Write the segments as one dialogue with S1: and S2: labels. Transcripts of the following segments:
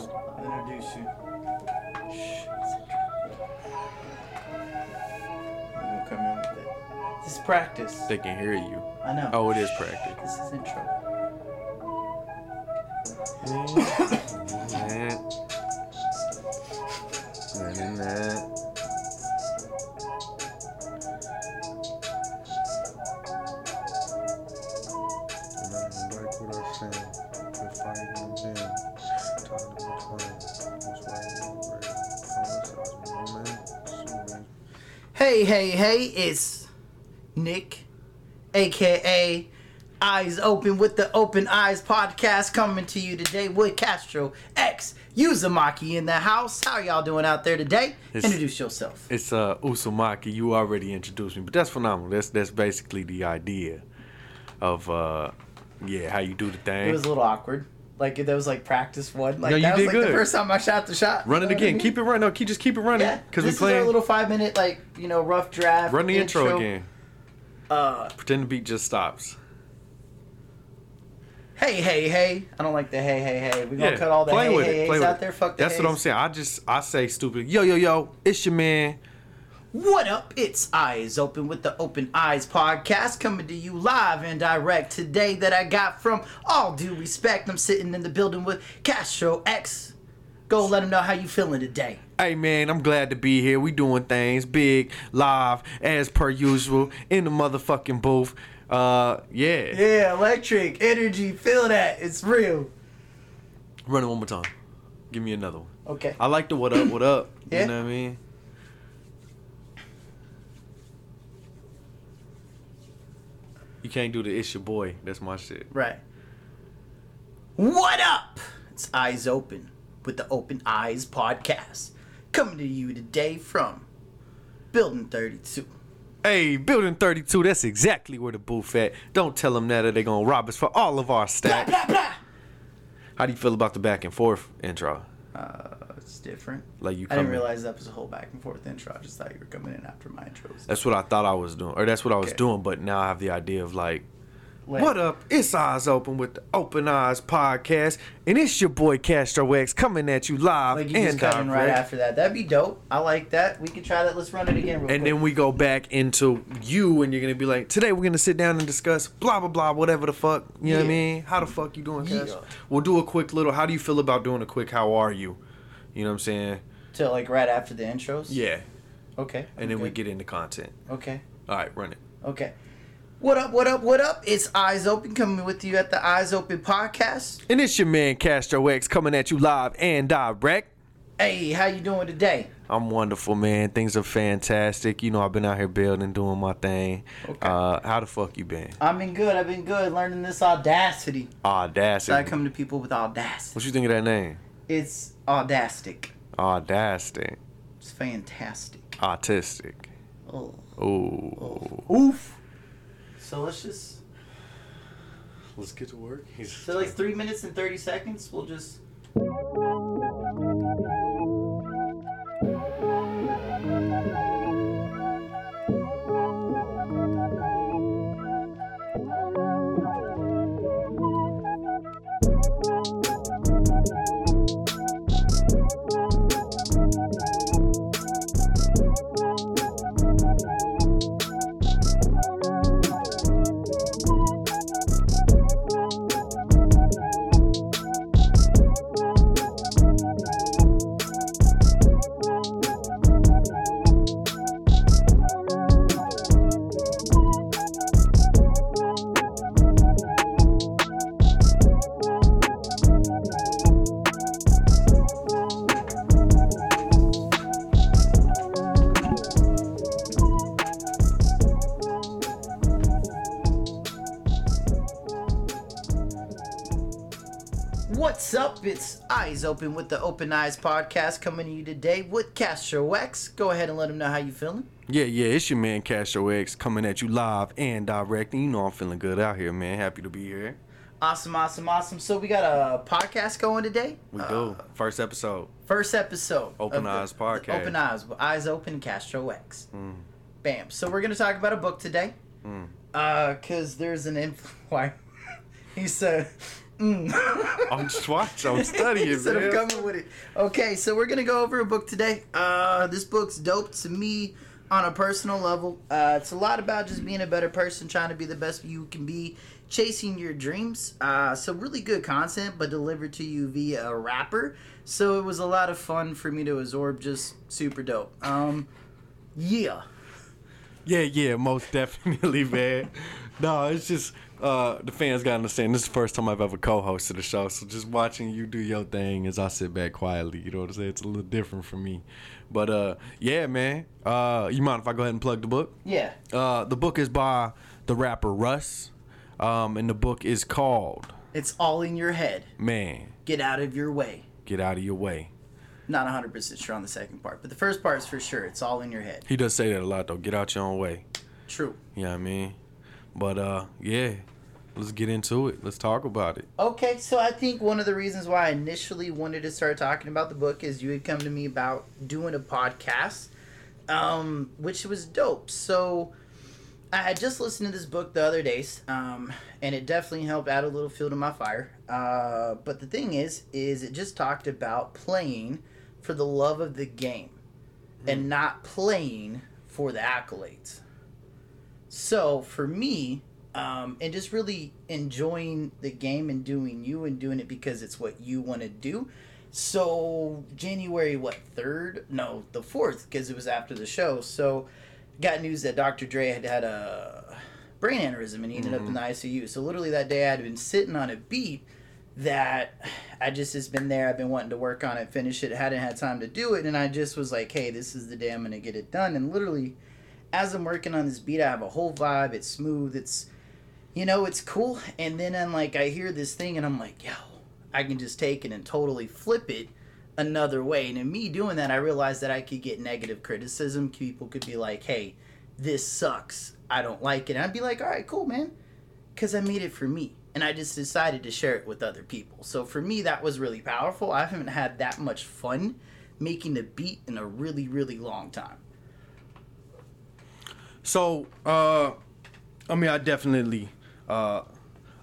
S1: I'll introduce you. We're gonna come in with it. This is practice.
S2: They can hear you.
S1: I know.
S2: Oh, it is practice.
S1: This is intro. Hey, hey, it's Nick, aka Eyes Open with the Open Eyes podcast, coming to you today with Castro X Uzumaki in the house. How y'all doing out there today?
S2: It's-
S1: Introduce yourself.
S2: It's uh Uzumaki. You already introduced me, but that's phenomenal. That's that's basically the idea of uh yeah how you do the thing.
S1: It was a little awkward. Like that was like practice one. Like
S2: No, you
S1: that was like
S2: good.
S1: the first time I shot the shot.
S2: Run it
S1: what I
S2: again.
S1: mean?
S2: Keep it running. No, keep just keep it running
S1: Yeah,
S2: because we
S1: this is our
S2: playing.
S1: little five minute like you know rough draft.
S2: Run the intro, again.
S1: Uh,
S2: Pretend the beat just stops.
S1: hey, hey, hey. I don't like the hey, hey, hey. We gonna cut all the
S2: play
S1: hey,
S2: with
S1: hey,
S2: it. Play with
S1: out
S2: it.
S1: there. Fuck the
S2: That's what I'm saying. I just I say stupid. Yo yo yo. It's your man.
S1: What up? It's Eyes Open with the Open Eyes podcast coming to you live and direct today. That I got from all due respect. I'm sitting in the building with Castro X. Go let him know how you feeling today.
S2: Hey man, I'm glad to be here. We doing things big, live, as per usual, in the motherfucking booth. Uh, yeah.
S1: Yeah, electric energy. Feel that. It's real.
S2: Run it one more time. Give me another one.
S1: Okay.
S2: I like the what up, what up.
S1: Yeah.
S2: You know what I mean? You can't do the it's your boy. That's my shit.
S1: Right. What up? It's Eyes Open with the Open Eyes podcast. Coming to you today from Building 32.
S2: Hey, building 32, that's exactly where the booth at. Don't tell them that or they gonna rob us for all of our
S1: Blah,
S2: stats.
S1: blah, blah.
S2: How do you feel about the back and forth intro?
S1: Uh, different.
S2: Like you
S1: I didn't
S2: coming-
S1: realize that was a whole back and forth intro. I just thought you were coming in after my intros.
S2: That's what I thought I was doing, or that's what I was
S1: Okay.
S2: doing. But now I have the idea of like,
S1: Wait.
S2: what up? It's Eyes Open with the Open Eyes podcast, and it's your boy Castro X coming at you live
S1: Like you
S2: and
S1: just cut in right after that. That'd be dope. I like that. We can try that. Let's run it again real
S2: And
S1: quick.
S2: then we go back into you, and you're gonna be like, today we're gonna sit down and discuss blah blah blah, whatever the fuck. You know what I mean? How the fuck you doing, Cash?
S1: Yeah.
S2: We'll do a quick little. How do you feel about doing a quick? How are you? You know what I'm saying?
S1: to like right after the intros.
S2: Yeah.
S1: Okay.
S2: And then we get into content.
S1: Okay.
S2: All right, run it.
S1: Okay. What up? What up? What up? It's Eyes Open coming with you at the Eyes Open podcast.
S2: And it's your man Castro X coming at you live and direct.
S1: Hey, how you doing today?
S2: I'm wonderful, man. Things are fantastic. You know, I've been out here building, doing my thing.
S1: Okay.
S2: Uh, how the fuck you been?
S1: I've been good. I've been good learning this audacity. Audacity. So I come to people with audacity.
S2: What you think of that name?
S1: It's audastic.
S2: Audacity.
S1: It's fantastic.
S2: Autistic.
S1: Oh.
S2: Ooh.
S1: Oof. So let's just
S2: Let's get to work.
S1: so like three minutes and thirty seconds. We'll just. Open with the Open Eyes podcast coming to you today with Castro X. Go ahead and let him know how you feeling.
S2: Yeah, yeah, it's your man Castro X coming at you live and direct. And you know I'm feeling good out here, man. Happy to be here.
S1: Awesome, awesome, awesome. So we got a podcast going today.
S2: We
S1: Uh,
S2: do. First episode.
S1: First episode.
S2: Open
S1: of the-
S2: Eyes podcast.
S1: Open Eyes. Eyes Open Castro X.
S2: Mm.
S1: Bam. So we're gonna talk about a book today.
S2: Mm.
S1: Uh, cause there's an inf- why. he said, Mm.
S2: I'm just watching. I'm studying,
S1: Instead
S2: man.
S1: of coming with it. Okay, so we're gonna go over a book today. Uh, this book's dope to me on a personal level. Uh, it's a lot about just being a better person, trying to be the best you can be, chasing your dreams. Uh, so really good content, but delivered to you via a rapper. So it was a lot of fun for me to absorb. Just super dope. Um, yeah.
S2: Yeah, yeah, most definitely, man. no, it's just uh, the fans gotta understand. This is the first time I've ever co-hosted a show, so just watching you do your thing as I sit back quietly, you know what I'm saying? It's a little different for me. But uh, yeah, man. Uh, you mind if I go ahead and plug the book?
S1: Yeah.
S2: Uh, the book is by the rapper Russ, um, and the book is called
S1: It's all in your head.
S2: "Man,
S1: Get out of your way.
S2: Get Out of Your Way."
S1: Not 100% sure on the second part, but the first part is for sure. It's all in your head.
S2: He does say that a lot though. Get out your own way.
S1: True.
S2: You know I mean? But uh, yeah, let's get into it. Let's talk about it.
S1: Okay, so I think one of the reasons why I initially wanted to start talking about the book is you had come to me about doing a podcast, um, which was dope. So I had just listened to this book the other days, um, and it definitely helped add a little fuel to my fire. Uh, but the thing is, is it just talked about playing for the love of the game, and not playing for the accolades. So for me, um, and just really enjoying the game and doing you and doing it because it's what you want to do. So January what third? No, the fourth because it was after the show. So got news that Dr. Dre had had a brain aneurysm and he ended up in the ICU. So literally that day I had been sitting on a beat that I just has been there. I've been wanting to work on it, finish it. Hadn't had time to do it, and I just was like, hey, this is the day I'm gonna get it done. And literally, as I'm working on this beat, I have a whole vibe. It's smooth. It's you know, it's cool. And then I'm like, I hear this thing, and I'm like, yo, I can just take it and totally flip it another way. And in me doing that, I realized that I could get negative criticism. People could be like, hey, this sucks. I don't like it. And I'd be like, all right, cool, man. Because I made it for me. And I just decided to share it with other people. So for me, that was really powerful. I haven't had that much fun making the beat in a really, really long time.
S2: So, uh, I mean, I definitely uh,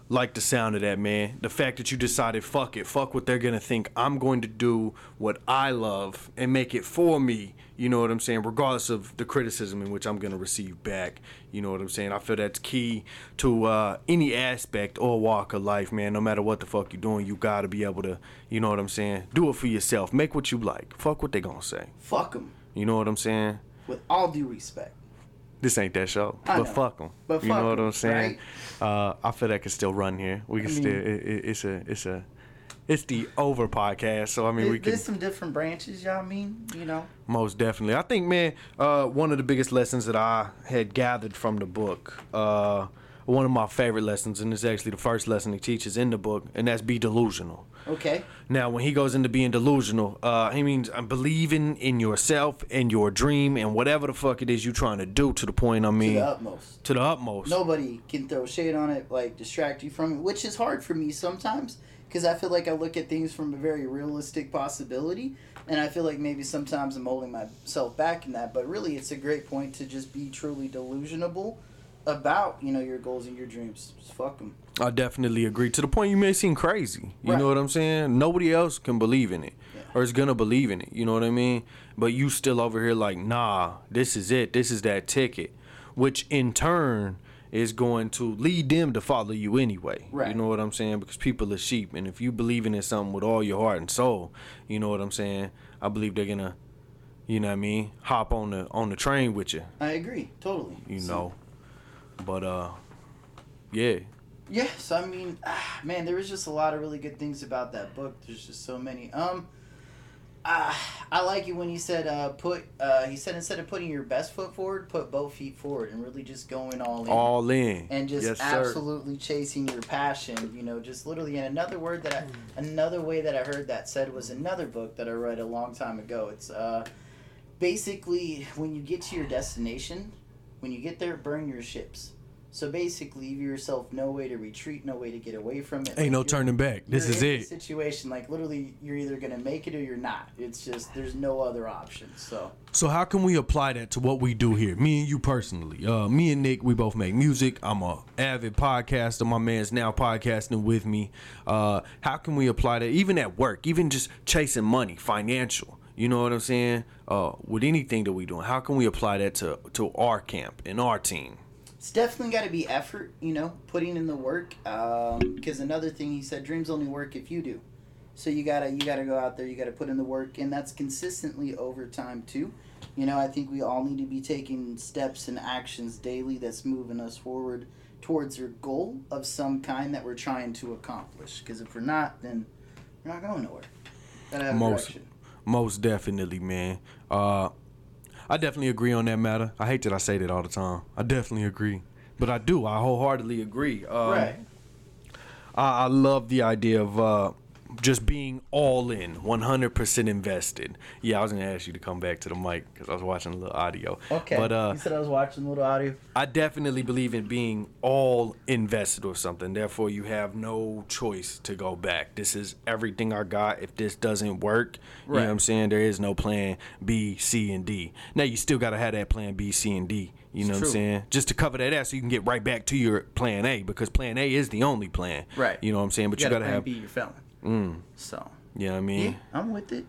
S2: like the sound of that, man. The fact that you decided, fuck it, fuck what they're gonna think. I'm going to do what I love and make it for me. You know what I'm saying? Regardless of the criticism in which I'm gonna receive back. You know what I'm saying? I feel that's key to uh, any aspect or walk of life, man. No matter what the fuck you're doing, you gotta be able to, you know what I'm saying? Do it for yourself. Make what you like. Fuck what they gonna say.
S1: Fuck them.
S2: You know what I'm saying?
S1: With all due respect.
S2: This ain't that show,
S1: I
S2: but
S1: know.
S2: fuck them.
S1: But
S2: you
S1: fuck
S2: know what I'm saying? Uh, I feel that can still run here. We can
S1: I mean-
S2: still. It, it, it's a. It's a. It's the over podcast. So I mean,
S1: There-
S2: we can
S1: There's some different branches, y'all mean, you know?
S2: most definitely. I think, man, uh, one of the biggest lessons that I had gathered from the book. Uh, one of my favorite lessons, and it's actually the first lesson he teaches in the book, and that's be delusional.
S1: Okay.
S2: Now, when he goes into being delusional, uh, he means I'm believing in yourself and your dream and whatever the fuck it is you're trying to do to the point. I mean, To
S1: the utmost.
S2: to the utmost.
S1: Nobody can throw shade on it, like distract you from it, which is hard for me sometimes because I feel like I look at things from a very realistic possibility, and I feel like maybe sometimes I'm holding myself back in that. But really, it's a great point to just be truly delusionable about you know your goals and your dreams. Just fuck them.
S2: I definitely agree. To the point you may seem crazy. You
S1: Right.
S2: know what I'm saying? Nobody else can believe in it.
S1: Yeah.
S2: Or is gonna believe in it. You know what I mean? But you still over here like, nah, this is it. This is that ticket. Which in turn is going to lead them to follow you anyway.
S1: Right.
S2: You know what I'm saying? Because people are sheep. And if you believing in something with all your heart and soul, you know what I'm saying? I believe they're gonna, you know what I mean, hop on the on the train with you,
S1: I agree totally.
S2: you
S1: So-
S2: know. But uh yeah.
S1: Yes, I mean, ah, man, there was just a lot of really good things about that book. There's just so many. Um, uh, I like it when he said, uh, put, uh, he said instead of putting your best foot forward, put both feet forward and really just going all in.
S2: All in.
S1: and just
S2: yes,
S1: absolutely chasing your passion, you know, just literally. And another word that I, another way that I heard that said was another book that I read a long time ago. It's uh, basically when you get to your destination, when you get there, burn your ships. So basically, leave yourself no way to retreat, no way to get away from it.
S2: Ain't no
S1: Like, you're-
S2: turning back. This is it.
S1: Situation like literally, you're either gonna make it or you're not. It's just there's no other option. So
S2: So how can we apply that to what we do here? Me and you personally. Uh, me and Nick, we both make music. I'm a avid podcaster. My man's now podcasting with me. Uh, how can we apply that even at work, even just chasing money, financial? You know what I'm saying? Uh, with anything that we doing, how can we apply that to to our camp and our team?
S1: it's definitely got to be effort. You know, putting in the work. Because another thing he said, dreams only work if you do. So you gotta you gotta go out there. You gotta put in the work, and that's consistently over time too. You know, I think we all need to be taking steps and actions daily that's moving us forward towards our goal of some kind that we're trying to accomplish. Because if we're not, then we're not going nowhere. Gotta have a
S2: Most-
S1: direction.
S2: Most definitely, man. Uh, I definitely agree on that matter. I hate that I say that all the time. I definitely agree, but I do. I wholeheartedly agree. Um,
S1: right.
S2: I, I love the idea of uh, just being all in, 100% invested. Yeah, I was gonna ask you to come back to the mic because I was watching a little audio.
S1: Okay.
S2: But uh,
S1: you said I was watching a little audio.
S2: I definitely believe in being all invested with something. Therefore, you have no choice to go back. This is everything I got. If this doesn't work, you know
S1: Right.
S2: what I'm saying? There is no plan B, C, and D. Now, you still got to have that plan B, C, and D. You know what
S1: true.
S2: I'm saying? Just to cover that ass so you can get right back to your plan A because plan A is the only plan.
S1: Right.
S2: You know what I'm saying? But you,
S1: you
S2: got
S1: gotta
S2: to have.
S1: be your felon.
S2: Mm,
S1: So
S2: Yeah, I mean?
S1: yeah, I'm with it.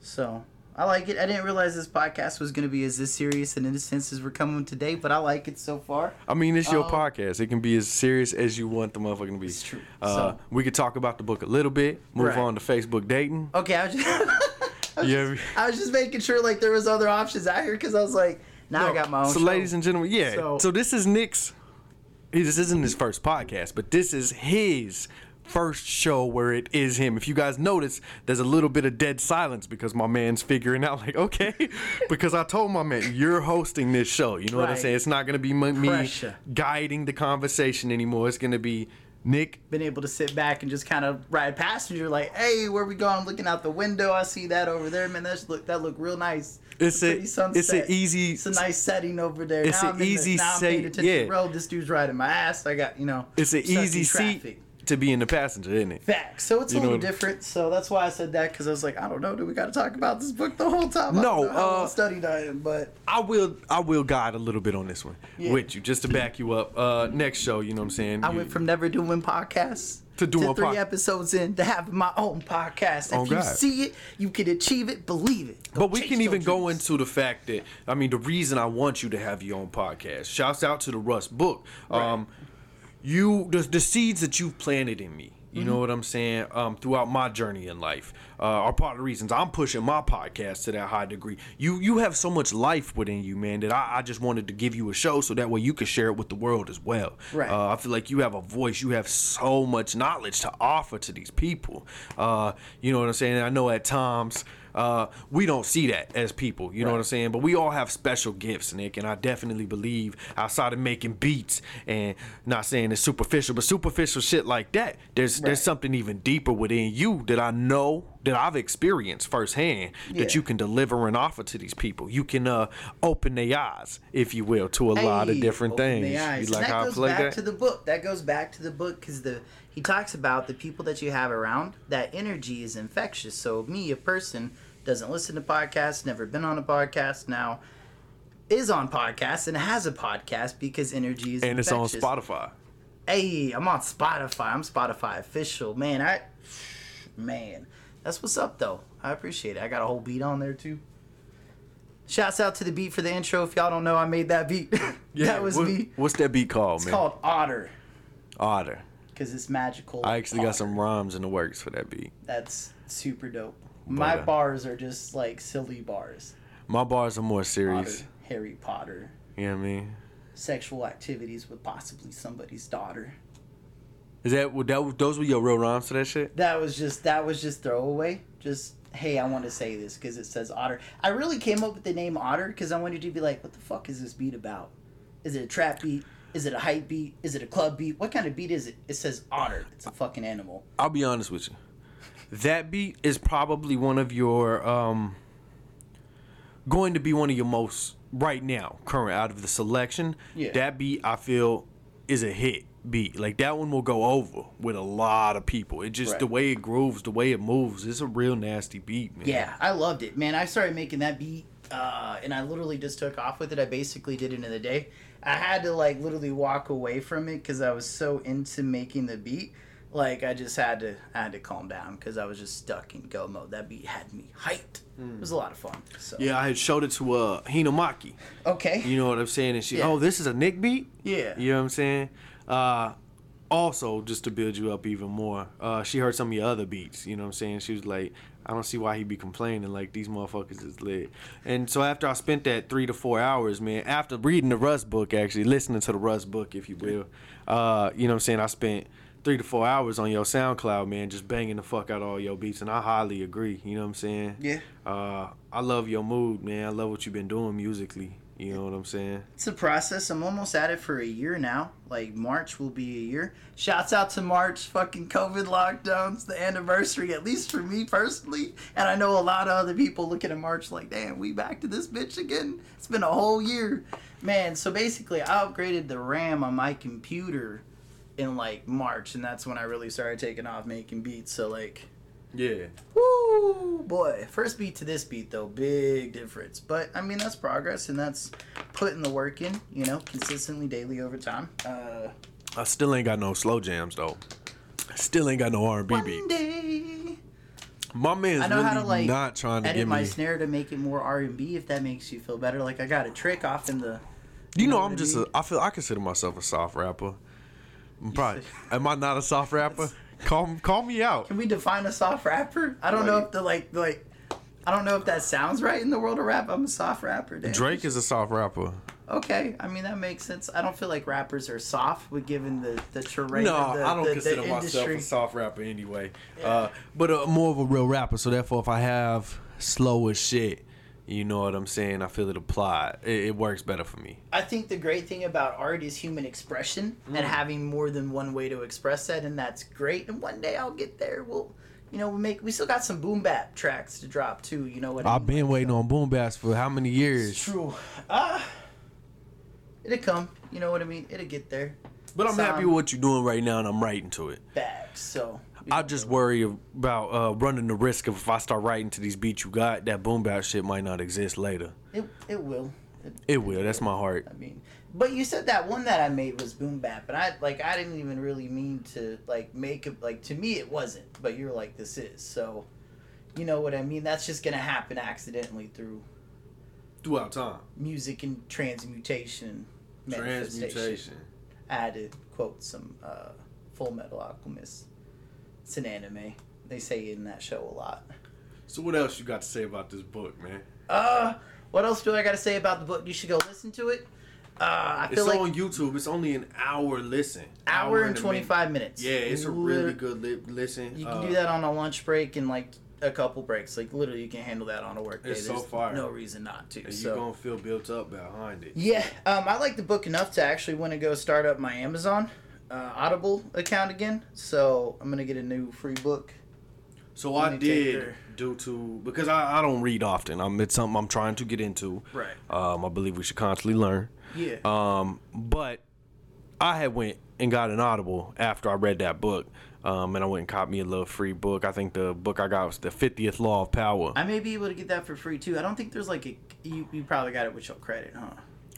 S1: So I like it. I didn't realize this podcast was going to be as this serious and in a sense as we're coming today, but I like it so far.
S2: I mean, it's your
S1: Um,
S2: podcast. It can be as serious as you want the motherfucking to be.
S1: It's true.
S2: Uh,
S1: So-
S2: we could talk about the book a little bit. Move
S1: Right.
S2: on to Facebook dating.
S1: Okay, I was just, I, was
S2: Yeah.
S1: just I was just making sure like there was other options out here because I was like, now I got my own.
S2: So,
S1: show.
S2: ladies and gentlemen, yeah.
S1: So-
S2: So, this is Nick's. This isn't his first podcast, but this is his first show where it is him. If you guys notice, there's a little bit of dead silence because my man's figuring out, like, okay, because I told my man, you're hosting this show. You know what I'm saying? It's not gonna be me
S1: Pressure.
S2: guiding the conversation anymore. It's gonna be Nick.
S1: been able to sit back and just kind of ride passenger like, hey, where we going? I'm looking out the window. I see that over there, man. That's look that look real nice.
S2: It's a-
S1: sunset.
S2: it's a easy-
S1: It's a nice setting over there.
S2: It's
S1: now
S2: a
S1: I'm the-
S2: easy
S1: now I'm paying attention to
S2: yeah.
S1: road. This dude's riding my ass. I got you know.
S2: It's an easy seat
S1: traffic.
S2: To be in the passenger, isn't it?
S1: Facts. So it's a
S2: You know
S1: little different. So that's why I said that because I was like, I don't know. Do we got to talk about this book the whole time? I
S2: No,
S1: don't know how
S2: uh,
S1: studied I am, but
S2: I will I will guide a little bit on this one
S1: Yeah.
S2: with you just to back you up. Uh next show, you know what I'm saying?
S1: I
S2: You-
S1: went from never doing podcasts
S2: To doing a
S1: three
S2: pod-
S1: episodes in to having my own podcast. If
S2: Oh,
S1: you
S2: God.
S1: see it, you can achieve it. Believe it. Go
S2: But we can even
S1: those
S2: go into the fact that I mean the reason I want you to have your own podcast. Shouts out to the Russ book. Um, you the the seeds that you've planted in me. You
S1: Mm-hmm.
S2: know what I'm saying? Um, throughout my journey in life, uh, are part of the reasons I'm pushing my podcast to that high degree. You you have so much life within you, man, that I, I just wanted to give you a show so that way you could share it with the world as well.
S1: Right.
S2: Uh, I feel like you have a voice. You have so much knowledge to offer to these people. Uh, you know what I'm saying? I know at times uh, we don't see that as people. You know what I'm saying? But we all have special gifts, Nick. And I definitely believe outside of making beats and not saying it's superficial, but superficial shit like that. There's
S1: Right.
S2: there's something even deeper within you that I know that I've experienced firsthand that you can deliver and offer to these people. You can uh, open their eyes, if you will, to a lot of different things.
S1: the eyes.
S2: You like
S1: that
S2: how I
S1: goes
S2: play
S1: back
S2: that?
S1: to the book. That goes back to the book because the he talks about the people that you have around. That energy is infectious. So me, a person doesn't listen to podcasts, never been on a podcast, now is on podcasts and has a podcast because energy is
S2: and it's on. Spotify.
S1: Hey, I'm on Spotify. I'm Spotify official. Man, I man. That's what's up though. I appreciate it. I got a whole beat on there too. Shouts out to the beat for the intro. If y'all don't know, I made that beat. that was
S2: what-
S1: me.
S2: What's that beat called,
S1: It's
S2: man?
S1: called Otter
S2: Otter.
S1: Because it's magical.
S2: I actually got some rhymes in the works for that beat.
S1: That's super dope. My
S2: uh,
S1: bars are just like silly bars.
S2: My bars are more serious.
S1: Harry Potter,
S2: You know what I mean?
S1: sexual activities with possibly somebody's daughter.
S2: Is that what that those were your real rhymes for that shit?
S1: That was just that was just throwaway. Just hey, I want to say this because it says Otter. I really came up with the name Otter because I wanted to be like, what the fuck is this beat about? Is it a trap beat? Is it a hype beat? Is it a club beat? What kind of beat is it? It says Otter. It's a fucking animal.
S2: I'll be honest with you. That beat is probably one of your um going to be one of your most right now current out of the selection.
S1: Yeah.
S2: That beat I feel is a hit beat. Like that one will go over with a lot of people. It just
S1: Right.
S2: the way it grooves, the way it moves. It's a real nasty beat, man.
S1: Yeah, I loved it, man. I started making that beat, uh, and I literally just took off with it. I basically did it in a day. I had to like literally walk away from it because I was so into making the beat. Like I just had to, I had to calm down because I was just stuck in go mode. That beat had me hyped. It was a lot of fun. So
S2: Yeah, I had showed it to uh Hinamaki.
S1: okay,
S2: You know what I'm saying? And she,
S1: Yeah.
S2: oh, this is a Nick beat?
S1: yeah,
S2: You know what I'm saying? Uh, also, just to build you up even more, uh, she heard some of your other beats. You know what I'm saying? She was like, I don't see why he'd be complaining. Like, these motherfuckers is lit. And so after I spent that three to four hours, man, after reading the Russ book, actually, listening to the Russ book, if you will, uh, you know what I'm saying? I spent three to four hours on your SoundCloud, man, just banging the fuck out all your beats. And I highly agree. You know what I'm saying?
S1: yeah.
S2: Uh, I love your mood, man. I love what you've been doing musically. You know what I'm saying?
S1: It's a process. I'm almost at it for a year now. Like March will be a year. Shouts out to March, fucking COVID lockdowns, the anniversary, at least for me personally. And I know a lot of other people looking at March like, damn, we back to this bitch again. It's been a whole year. Man, so basically I upgraded the RAM on my computer in like March, and that's when I really started taking off making beats. So like
S2: Yeah.
S1: Woo, boy. First beat to this beat, though, big difference. But, I mean, that's progress, and that's putting the work in, you know, consistently, daily, over time. Uh,
S2: I still ain't got no slow jams though. Still ain't got no R and B
S1: one
S2: beat.
S1: day.
S2: My man's
S1: I know
S2: really
S1: how to, like,
S2: not trying to
S1: edit
S2: give
S1: my
S2: me.
S1: snare to make it more R&B, if that makes you feel better. Like, I got a trick off in the...
S2: You know,
S1: know
S2: I'm
S1: what I
S2: just.
S1: mean?
S2: A, I feel I consider myself a soft rapper. I'm probably. Am I not a soft rapper? Call call me out.
S1: Can we define a soft rapper? I don't know if the, like, like... I don't know if that sounds right in the world of rap. I'm a soft rapper. Damn.
S2: Drake is a soft rapper.
S1: Okay, I mean that makes sense. I don't feel like rappers are soft, with given the the terrain.
S2: No,
S1: of the,
S2: I don't
S1: the, the
S2: consider myself a soft rapper anyway. Uh, but uh, more of a real rapper. So therefore, if I have slow as shit, you know what I'm saying. I feel it apply. It, it works better for me.
S1: I think the great thing about art is human expression
S2: Mm.
S1: and having more than one way to express that, and that's great. And one day I'll get there. We'll, you know, we make we still got some boom bap tracks to drop too. You know what I
S2: I've
S1: mean?
S2: been waiting on boom bass for how many
S1: It's
S2: years?
S1: true. Ah, it'll come. You know what I mean? It'll get there.
S2: But I'm
S1: Sound
S2: happy with what you're doing right now, and I'm writing to it.
S1: back. So
S2: I just worry about uh, running the risk of if I start writing to these beats you got, that boom bap shit might not exist later.
S1: it. It will. It,
S2: It will. That's my heart.
S1: I mean, but you said that one that I made was boom bap, and I like I didn't even really mean to like make it like to me it wasn't, but you're like this is so, you know what I mean? That's just gonna happen accidentally through
S2: Throughout time.
S1: music and transmutation, Transmutation. I had to quote some uh, Full Metal Alchemist. It's an anime. They say it in that show a lot.
S2: So what else you got to say about this book, man?
S1: Uh, what else do I got to say about the book? You should go listen to it. Uh, I
S2: It's
S1: feel like
S2: on YouTube. It's only an hour listen.
S1: hour and
S2: a minute.
S1: 25 minutes.
S2: Yeah, it's a really good li- listen.
S1: You
S2: Uh,
S1: can do that on a lunch break and like a couple breaks. Like literally, you can handle that on a work day.
S2: It's so fire.
S1: no reason not to.
S2: And
S1: so
S2: you're gonna feel built up behind it.
S1: yeah, um, I like the book enough to actually want to go start up my Amazon uh, Audible account again. So I'm gonna get a new free book.
S2: So I did due to because I, I don't read often. I'm it's something I'm trying to get into.
S1: Right.
S2: Um, I believe we should constantly learn.
S1: Yeah.
S2: Um, but I had went and got an Audible after I read that book. Um, and I went and caught me a little free book. I think the book I got was the 50th Law of Power.
S1: I may be able to get that for free too. I don't think there's like a you, you probably got it with your credit, huh?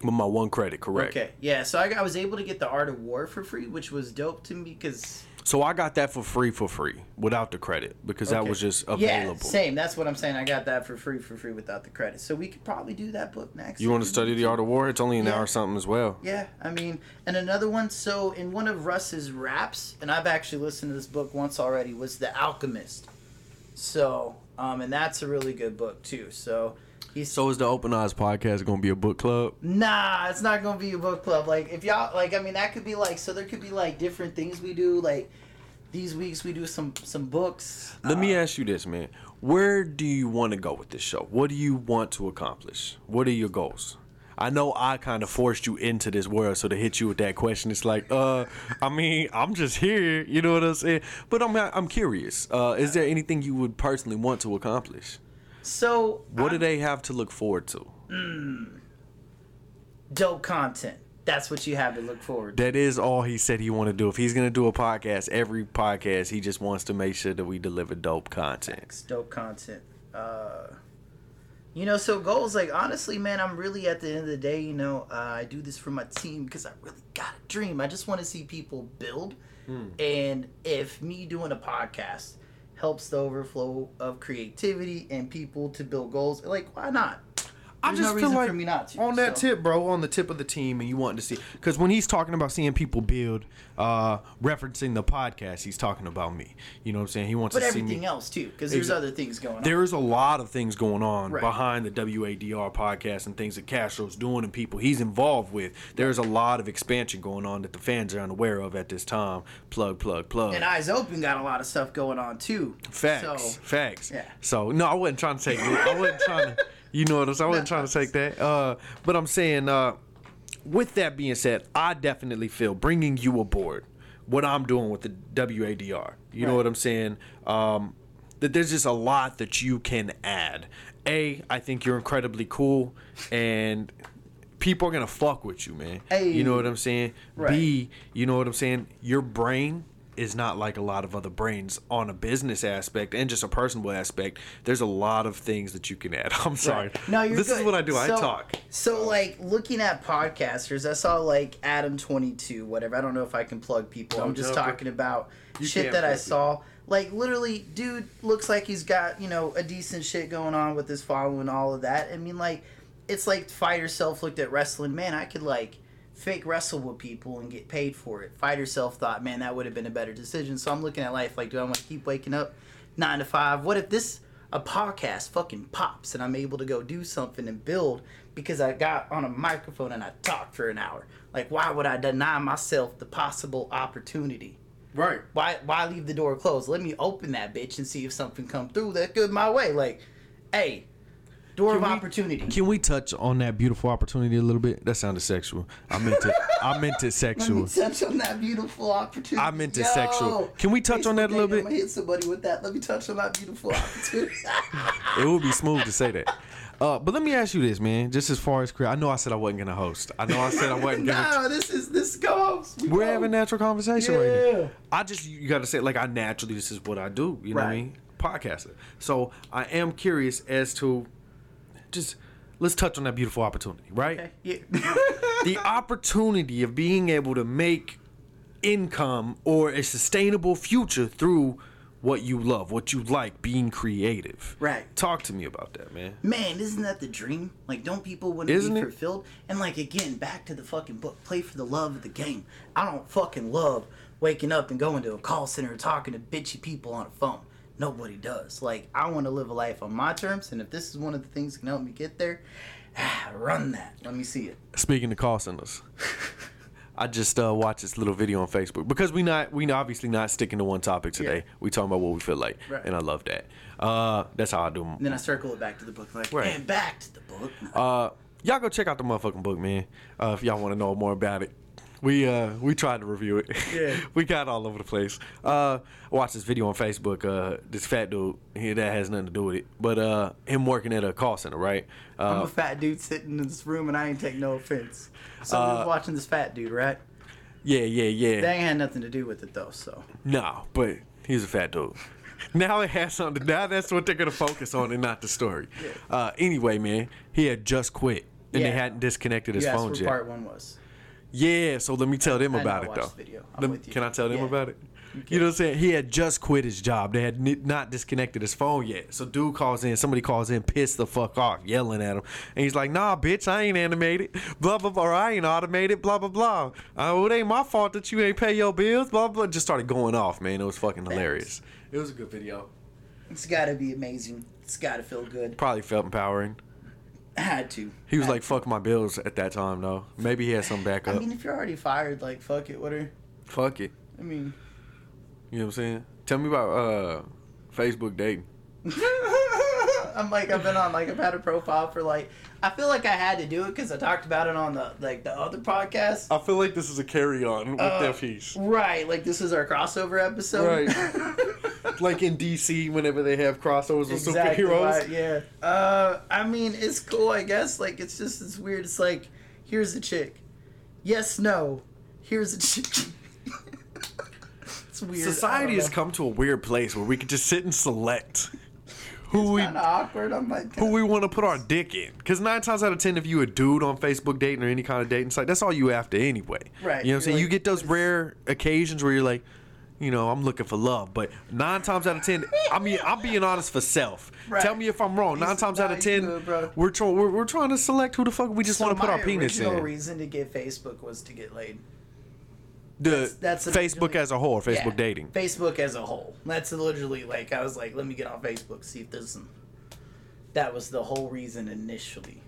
S2: With my one credit, correct.
S1: Okay, yeah. So I, I was able to get the Art of War for free, which was dope to me because
S2: So I got that for free for free without the credit because that was just available.
S1: Yeah, same. That's what I'm saying. I got that for free for free without the credit. So we could probably do that book next.
S2: You want to study the art of war? It's only an
S1: Yeah.
S2: hour something as well.
S1: Yeah, I mean, and another one. So in one of Russ's raps, and I've actually listened to this book once already, was The Alchemist. So, um, and that's a really good book too. So he's
S2: So is the Open Eyes podcast going to be a book club?
S1: Nah, it's not gonna be a book club. Like if y'all like, I mean, that could be like, so there could be like different things we do. Like these weeks we do some some books.
S2: Let
S1: Uh,
S2: me ask you this, man. Where do you want to go with this show? What do you want to accomplish? What are your goals? I know I kind of forced you into this world, so to hit you with that question, it's like, uh, I mean, I'm just here, you know what I'm saying? But I'm I'm curious. Uh, is there anything you would personally want to accomplish?
S1: So
S2: What do
S1: I'm-
S2: they have to look forward to?
S1: dope content. That's what you have to look forward to.
S2: That is all he said he want to do. If he's gonna do a podcast, every podcast, he just wants to make sure that we deliver dope content.
S1: It's dope content. Uh, you know, so goals like honestly, man, I'm really at the end of the day, you know, uh, I do this for my team because I really got a dream. I just want to see people build, and if me doing a podcast helps the overflow of creativity and people to build goals, like why not?
S2: I
S1: There's
S2: just
S1: no
S2: feel like
S1: for me not to,
S2: on that
S1: so.
S2: tip, bro, on the tip of the team, and you want to see because when he's talking about seeing people build, uh, referencing the podcast, he's talking about me. You know what I'm saying? He wants
S1: But
S2: to see But
S1: everything
S2: me.
S1: else too, because there's other things going on.
S2: There is a lot of things going on
S1: Right.
S2: behind the WADR podcast and things that Castro's doing and people he's involved with. There's a lot of expansion going on that the fans are unaware of at this time. Plug, plug, plug.
S1: and Eyes Open got a lot of stuff going on too.
S2: Facts,
S1: So,
S2: facts.
S1: yeah.
S2: So no, I wasn't trying to take. I wasn't trying to. You know what I'm saying? I wasn't trying to take that. Uh, but I'm saying, uh, with that being said, I definitely feel bringing you aboard, what I'm doing with the WADR. You know what I'm saying? Um, that there's just a lot that you can add. A, I think you're incredibly cool, and people are gonna fuck with you, man.
S1: Hey.
S2: You know what I'm saying?
S1: Right.
S2: B, you know what I'm saying? Your brain is not like a lot of other brains on a business aspect and just a personal aspect. There's a lot of things that you can add. I'm sorry.
S1: No, you're
S2: this
S1: good.
S2: is what I do. I talk.
S1: So, like, looking at podcasters, I saw like Adam22, whatever. I don't know if I can plug people. I'm just
S2: jump it.
S1: talking about
S2: You
S1: shit that I
S2: plug
S1: saw. Like, literally, dude looks like he's got you know a decent shit going on with his following, all of that. I mean, like, it's like Fighter Self looked at wrestling. Man, I could like fake wrestle with people and get paid for it. Fighter Self thought, man, that would have been a better decision. So I'm looking at life like, do I want to keep waking up nine to five? What if this a podcast fucking pops and I'm able to go do something and build because I got on a microphone and I talked for an hour? Like, why would I deny myself the possible opportunity?
S2: Right.
S1: Why why leave the door closed? Let me open that bitch and see if something come through that good my way. Like, hey, door of
S2: we-
S1: opportunity.
S2: Can we touch on that beautiful opportunity a little bit? That sounded sexual. I meant it. I meant it
S1: Let
S2: sexual.
S1: touch on that beautiful opportunity.
S2: I meant it sexual. Can we touch on that a little bit?
S1: gonna hit somebody with that. Let me touch on that beautiful opportunity.
S2: It would be smooth to say that. Uh, but let me ask you this, man. Just as far as career, I know I said I wasn't gonna host. I know I said I wasn't gonna.
S1: no, this is this goes. We
S2: We're
S1: go.
S2: having natural conversation right
S1: Yeah.
S2: now. I just you got to say like I naturally this is what I do. You know what I mean? Podcaster. So I am curious as to just let's touch on that beautiful opportunity, right?
S1: Okay, Yeah.
S2: the opportunity of being able to make income or a sustainable future through what you love, what you like, being creative.
S1: Right.
S2: Talk to me about that, man.
S1: Man, isn't that the dream? Like, don't people want to
S2: Isn't
S1: be
S2: it?
S1: fulfilled? And like again, back to the fucking book. Play for the love of the game. I don't fucking love waking up and going to a call center and talking to bitchy people on a phone. Nobody does. Like, I want to live a life on my terms, and if this is one of the things that can help me get there, run that. Let me see it.
S2: Speaking of call centers, I just uh, watched this little video on Facebook because we not we obviously not sticking to one topic today.
S1: Yeah.
S2: We talking about what we feel like,
S1: Right.
S2: and I love that. Uh, that's how I do.
S1: And then I circle it back to the book. Like,
S2: Right.
S1: and back to the book.
S2: Uh, y'all go check out the motherfucking book, man. Uh, if y'all want to know more about it. We uh we tried to review it.
S1: Yeah.
S2: we got all over the place. Uh, watched this video on Facebook. Uh, this fat dude here that has nothing to do with it, but uh, him working at a call center, right?
S1: I'm
S2: Uh,
S1: a fat dude sitting in this room, and I ain't take no offense. So
S2: Uh,
S1: we're watching this fat dude, right?
S2: yeah, yeah, yeah.
S1: That ain't had nothing to do with it though. So
S2: No, but he's a fat dude. Now it has something. Now that's what they're gonna focus on, and not the story. Uh, anyway, man, he had just quit, and they hadn't disconnected his phone
S1: where
S2: yet.
S1: part one was.
S2: Yeah, so let me tell them
S1: I
S2: about it though.
S1: watched the video.
S2: Let- Can I tell them
S1: Yeah.
S2: about it? You know what I'm saying? He had just quit his job. They had n- not disconnected his phone yet. So dude calls in, somebody calls in, pissed the fuck off, yelling at him. And he's like, nah, bitch, I ain't animated. Blah, blah, blah. Or I ain't automated. Blah, blah, blah. Uh, it ain't my fault that you ain't pay your bills. Blah, blah. Just started going off, man. It was fucking hilarious. It was a good video.
S1: It's got to be amazing. It's got to feel good.
S2: Probably felt empowering.
S1: Had to.
S2: He was
S1: Had
S2: like, fuck my bills at that time, though. Maybe he had some
S1: to.
S2: backup.
S1: I mean, if you're already fired, like fuck it. whatever.
S2: fuck it.
S1: I mean,
S2: You know what I'm saying? Tell me about uh, Facebook dating.
S1: I'm like I've been on like I've had a profile for like I feel like I had to do it because I talked about it on the like the other podcast.
S2: I feel like this is a carry on with
S1: Uh,
S2: that piece.
S1: Right, like this is our crossover episode.
S2: like in DC, whenever they have crossovers with
S1: Exactly
S2: superheroes.
S1: right, yeah. Uh, I mean, it's cool, I guess. Like, it's just it's weird. It's like, here's a chick. Yes, no. Here's a chick. it's weird.
S2: Society has come to a weird place where we can just sit and select who we
S1: like,
S2: who we want to put our dick in. Because nine times out of ten, if you a dude on Facebook dating or any kind of dating site, that's all you after anyway.
S1: Right,
S2: You know what I'm saying? you get those rare occasions where you're like, you know, I'm looking for love. But nine times out of ten, I mean, I'm being honest for self.
S1: Right.
S2: Tell me if I'm wrong. Nine
S1: He's-
S2: times
S1: nah,
S2: out of ten,
S1: good,
S2: we're, try- we're we're trying to select who the fuck we just
S1: So
S2: want to put our penis in.
S1: reason to get Facebook was to get laid.
S2: the
S1: that's
S2: Facebook as a whole, or Facebook
S1: Yeah,
S2: dating.
S1: Facebook as a whole. That's literally like I was like, let me get on Facebook, see if there's some. That was the whole reason initially.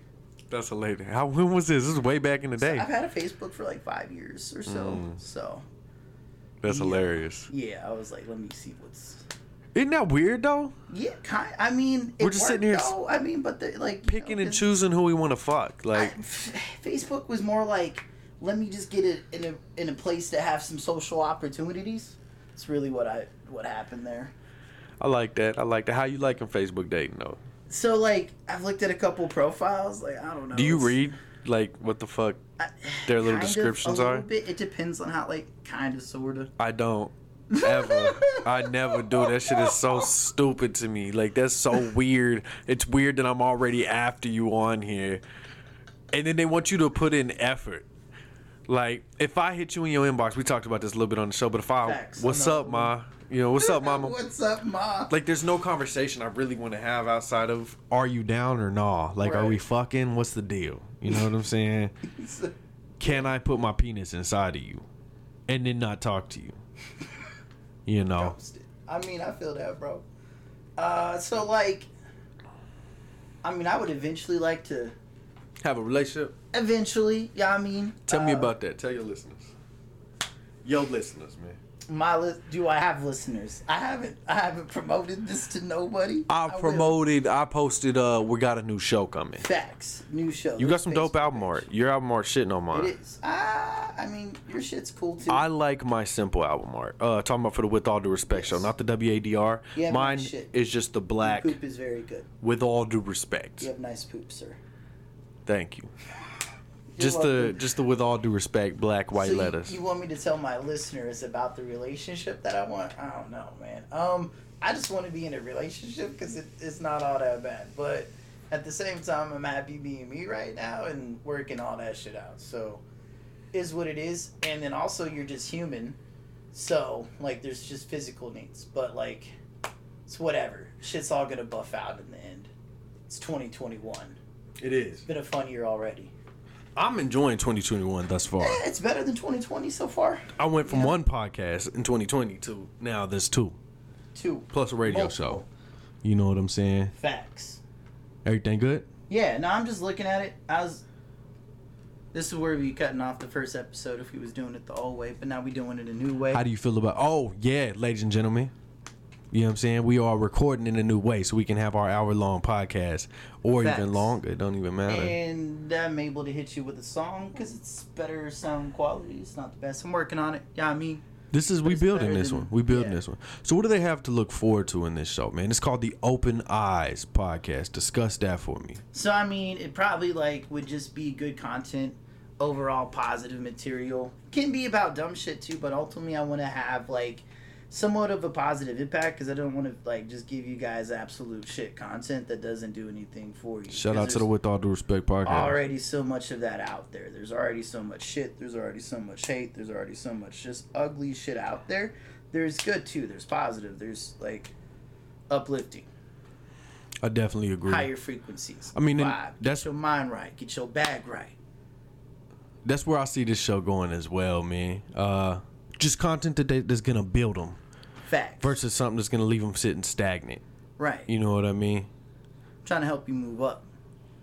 S2: That's a lady. How when was this? This was way back in the day.
S1: I've had a Facebook for like five years or so.
S2: Mm.
S1: So
S2: That's
S1: Yeah.
S2: hilarious.
S1: yeah, I was like, let me see what's.
S2: Isn't that weird though?
S1: Yeah, kind. I mean,
S2: We're just sitting here
S1: though. I mean, but the, like
S2: Picking
S1: know,
S2: and choosing who we want to fuck. Like
S1: I- Facebook was more like, let me just get it in a in a place to have some social opportunities. It's really what I what happened there.
S2: I like that. I like that. How you liking Facebook dating though?
S1: So like, I've looked at a couple profiles. Like, I don't know.
S2: Do you read like what the fuck
S1: uh,
S2: their little
S1: kind of,
S2: descriptions
S1: a little
S2: are?
S1: Bit. It depends on how, like, kind of, sort of.
S2: I don't ever. I never do. That shit is so stupid to me. Like that's so weird. It's weird that I'm already after you on here, and then they want you to put in effort. Like if I hit you in your inbox, we talked about this a little bit on the show. But if I,
S1: Facts.
S2: what's
S1: I know.
S2: up, ma? You know, what's up, mama?
S1: What's up, ma?
S2: like there's no conversation I really want to have outside of are you down or nah? Like are we fucking? What's the deal? You know what I'm saying? Can I put my penis inside of you and then not talk to you? You know.
S1: I mean, I feel that, bro. Uh, so like, I mean, I would eventually like to.
S2: Have a relationship?
S1: Eventually, yeah. I mean,
S2: Tell me
S1: uh,
S2: about that. Tell your listeners. Yo listeners, man.
S1: My. Li- do I have listeners? I haven't. I haven't promoted this to nobody.
S2: I
S1: will.
S2: promoted I posted uh we got a new show coming.
S1: facts. New show.
S2: You got some dope album
S1: page.
S2: art. Your album art shitting on mine.
S1: It is. Ah, I mean, your shit's cool too.
S2: I like my simple album art. Uh, talking about for the With All Due Respect show, not the WADR.
S1: Have
S2: Mine is just the black
S1: Poop is very good.
S2: With All Due Respect.
S1: You have nice poop, sir.
S2: Thank you.
S1: You're
S2: just the
S1: welcome.
S2: just the With All Due Respect black white
S1: So you-
S2: letters.
S1: You, want me to tell my listeners about the relationship that I want? I don't know, man. Um, I just want to be in a relationship because it, it's not all that bad. But at the same time, I'm happy being me right now and working all that shit out. So, is what it is. And then also, you're just human. So, like, there's just physical needs. But, like, it's whatever. Shit's all going to buff out in the end. It's 2021.
S2: it is.
S1: It's been a fun year already.
S2: I'm enjoying 2021 thus far.
S1: Eh, it's better than 2020 so far.
S2: I went from
S1: Yeah.
S2: one podcast in 2020 to now there's two
S1: Two.
S2: plus a radio
S1: Multiple.
S2: show. You know what I'm saying?
S1: Facts.
S2: Everything good?
S1: Yeah, no, I'm just looking at it. I was. This is where we cutting off the first episode if we was doing it the old way, but now we doing it a new way.
S2: How do you feel about? Oh yeah, ladies and gentlemen. You know what I'm saying? We are recording in a new way so we can have our hour long podcast or
S1: Facts.
S2: even longer. It don't even matter.
S1: and I'm able to hit you with a song because it's better sound quality. It's not the best. I'm working on it. Yeah, I mean,
S2: This is we building this
S1: than-
S2: one. We building
S1: yeah.
S2: this one. So what do they have to look forward to in this show, man? It's called the Open Eyes podcast. Discuss that for me.
S1: so I mean, it probably like would just be good content, overall positive material. Can be about dumb shit too, but ultimately I want to have like somewhat of a positive impact because I don't want to like just give you guys absolute shit content that doesn't do anything for you.
S2: Shout out to the With All Due Respect podcast.
S1: Already so much of that out there. There's already so much shit. There's already so much hate. There's already so much just ugly shit out there. There's good too. There's positive. There's like uplifting,
S2: I definitely agree.
S1: higher frequencies.
S2: I mean,
S1: Vibe.
S2: that's-
S1: get your mind right. Get your bag right.
S2: That's where I see this show going as well, man. Uh, just content that that's gonna build them
S1: Facts.
S2: versus something that's gonna leave them sitting stagnant.
S1: right.
S2: You know what I mean?
S1: I'm trying to help you move up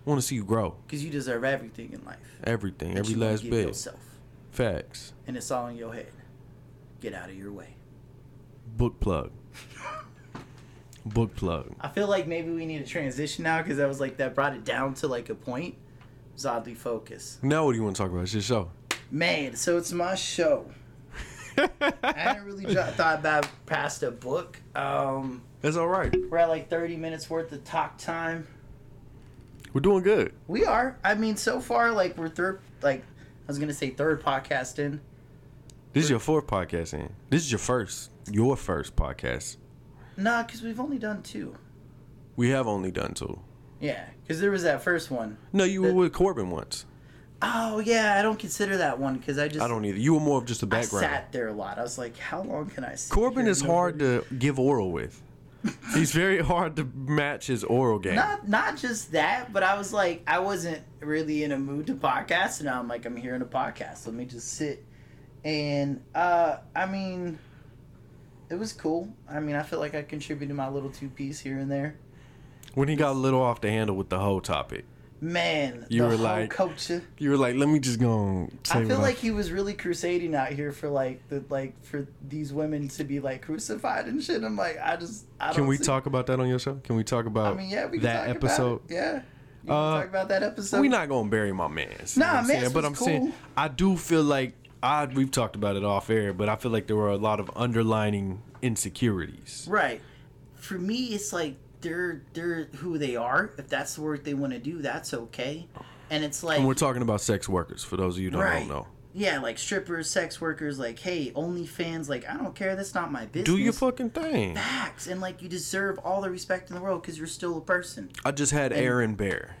S2: I want to see you grow.
S1: because you deserve everything in life.
S2: Everything,
S1: that
S2: every last bit.
S1: Yourself.
S2: Facts.
S1: And it's all in your head. Get out of your way.
S2: Book plug. Book plug.
S1: I feel like maybe we need a transition now because that was like that brought it down to like a point. It was oddly focused.
S2: Now, what do you want to talk about? It's your show.
S1: Man, so it's my show. I hadn't really thought about past a book. Um,
S2: That's all right.
S1: we're at like 30 minutes worth of talk time.
S2: We're doing good.
S1: We are. I mean, so far, like we're third. Like I was gonna say, third podcast in.
S2: This is your fourth podcast, in. This is your first, your first podcast.
S1: Nah, because we've only done two.
S2: We have only done two.
S1: Yeah, because there was that first one.
S2: No, you were with Corbin once.
S1: Oh yeah, I don't consider that one because I just
S2: I don't either. You were more of just a background.
S1: I sat there a lot. I was like, how long can I sit?
S2: Corbin is hard to give oral with. He's very hard to match his oral game.
S1: Not not just that, but I was like, I wasn't really in a mood to podcast, and now I'm like, I'm here in a podcast. Let me just sit, and uh, I mean, it was cool. I mean, I feel like I contributed my little two piece here and there.
S2: When he got a little off the handle with the whole topic,
S1: Man,
S2: You
S1: the
S2: were
S1: whole
S2: like-
S1: culture.
S2: you were like, "Let me just go
S1: I feel like he was really crusading out here for like the like for these women to be like crucified and shit. I'm like, I just I
S2: Can we
S1: see-
S2: talk about that on your show? Can we talk about
S1: I mean, yeah, we can
S2: that
S1: talk
S2: episode?
S1: Yeah, you
S2: Uh,
S1: talk about that episode.
S2: We're not gonna bury my man.
S1: Nah,
S2: you know what I'm
S1: Mans
S2: saying? But I'm saying. I do feel like I we've talked about it off air, but I feel like there were a lot of underlining insecurities.
S1: Right. For me, it's like they're they're who they are. If that's the work they want to do, that's okay. And it's like
S2: And we're talking about sex workers for those of you who don't
S1: right.
S2: know.
S1: Yeah, like strippers, sex workers, like, hey, OnlyFans, like, I don't care. That's not my business.
S2: Do your fucking thing.
S1: facts, and like, you deserve all the respect in the world because you're still a person.
S2: I just had Aaron Bear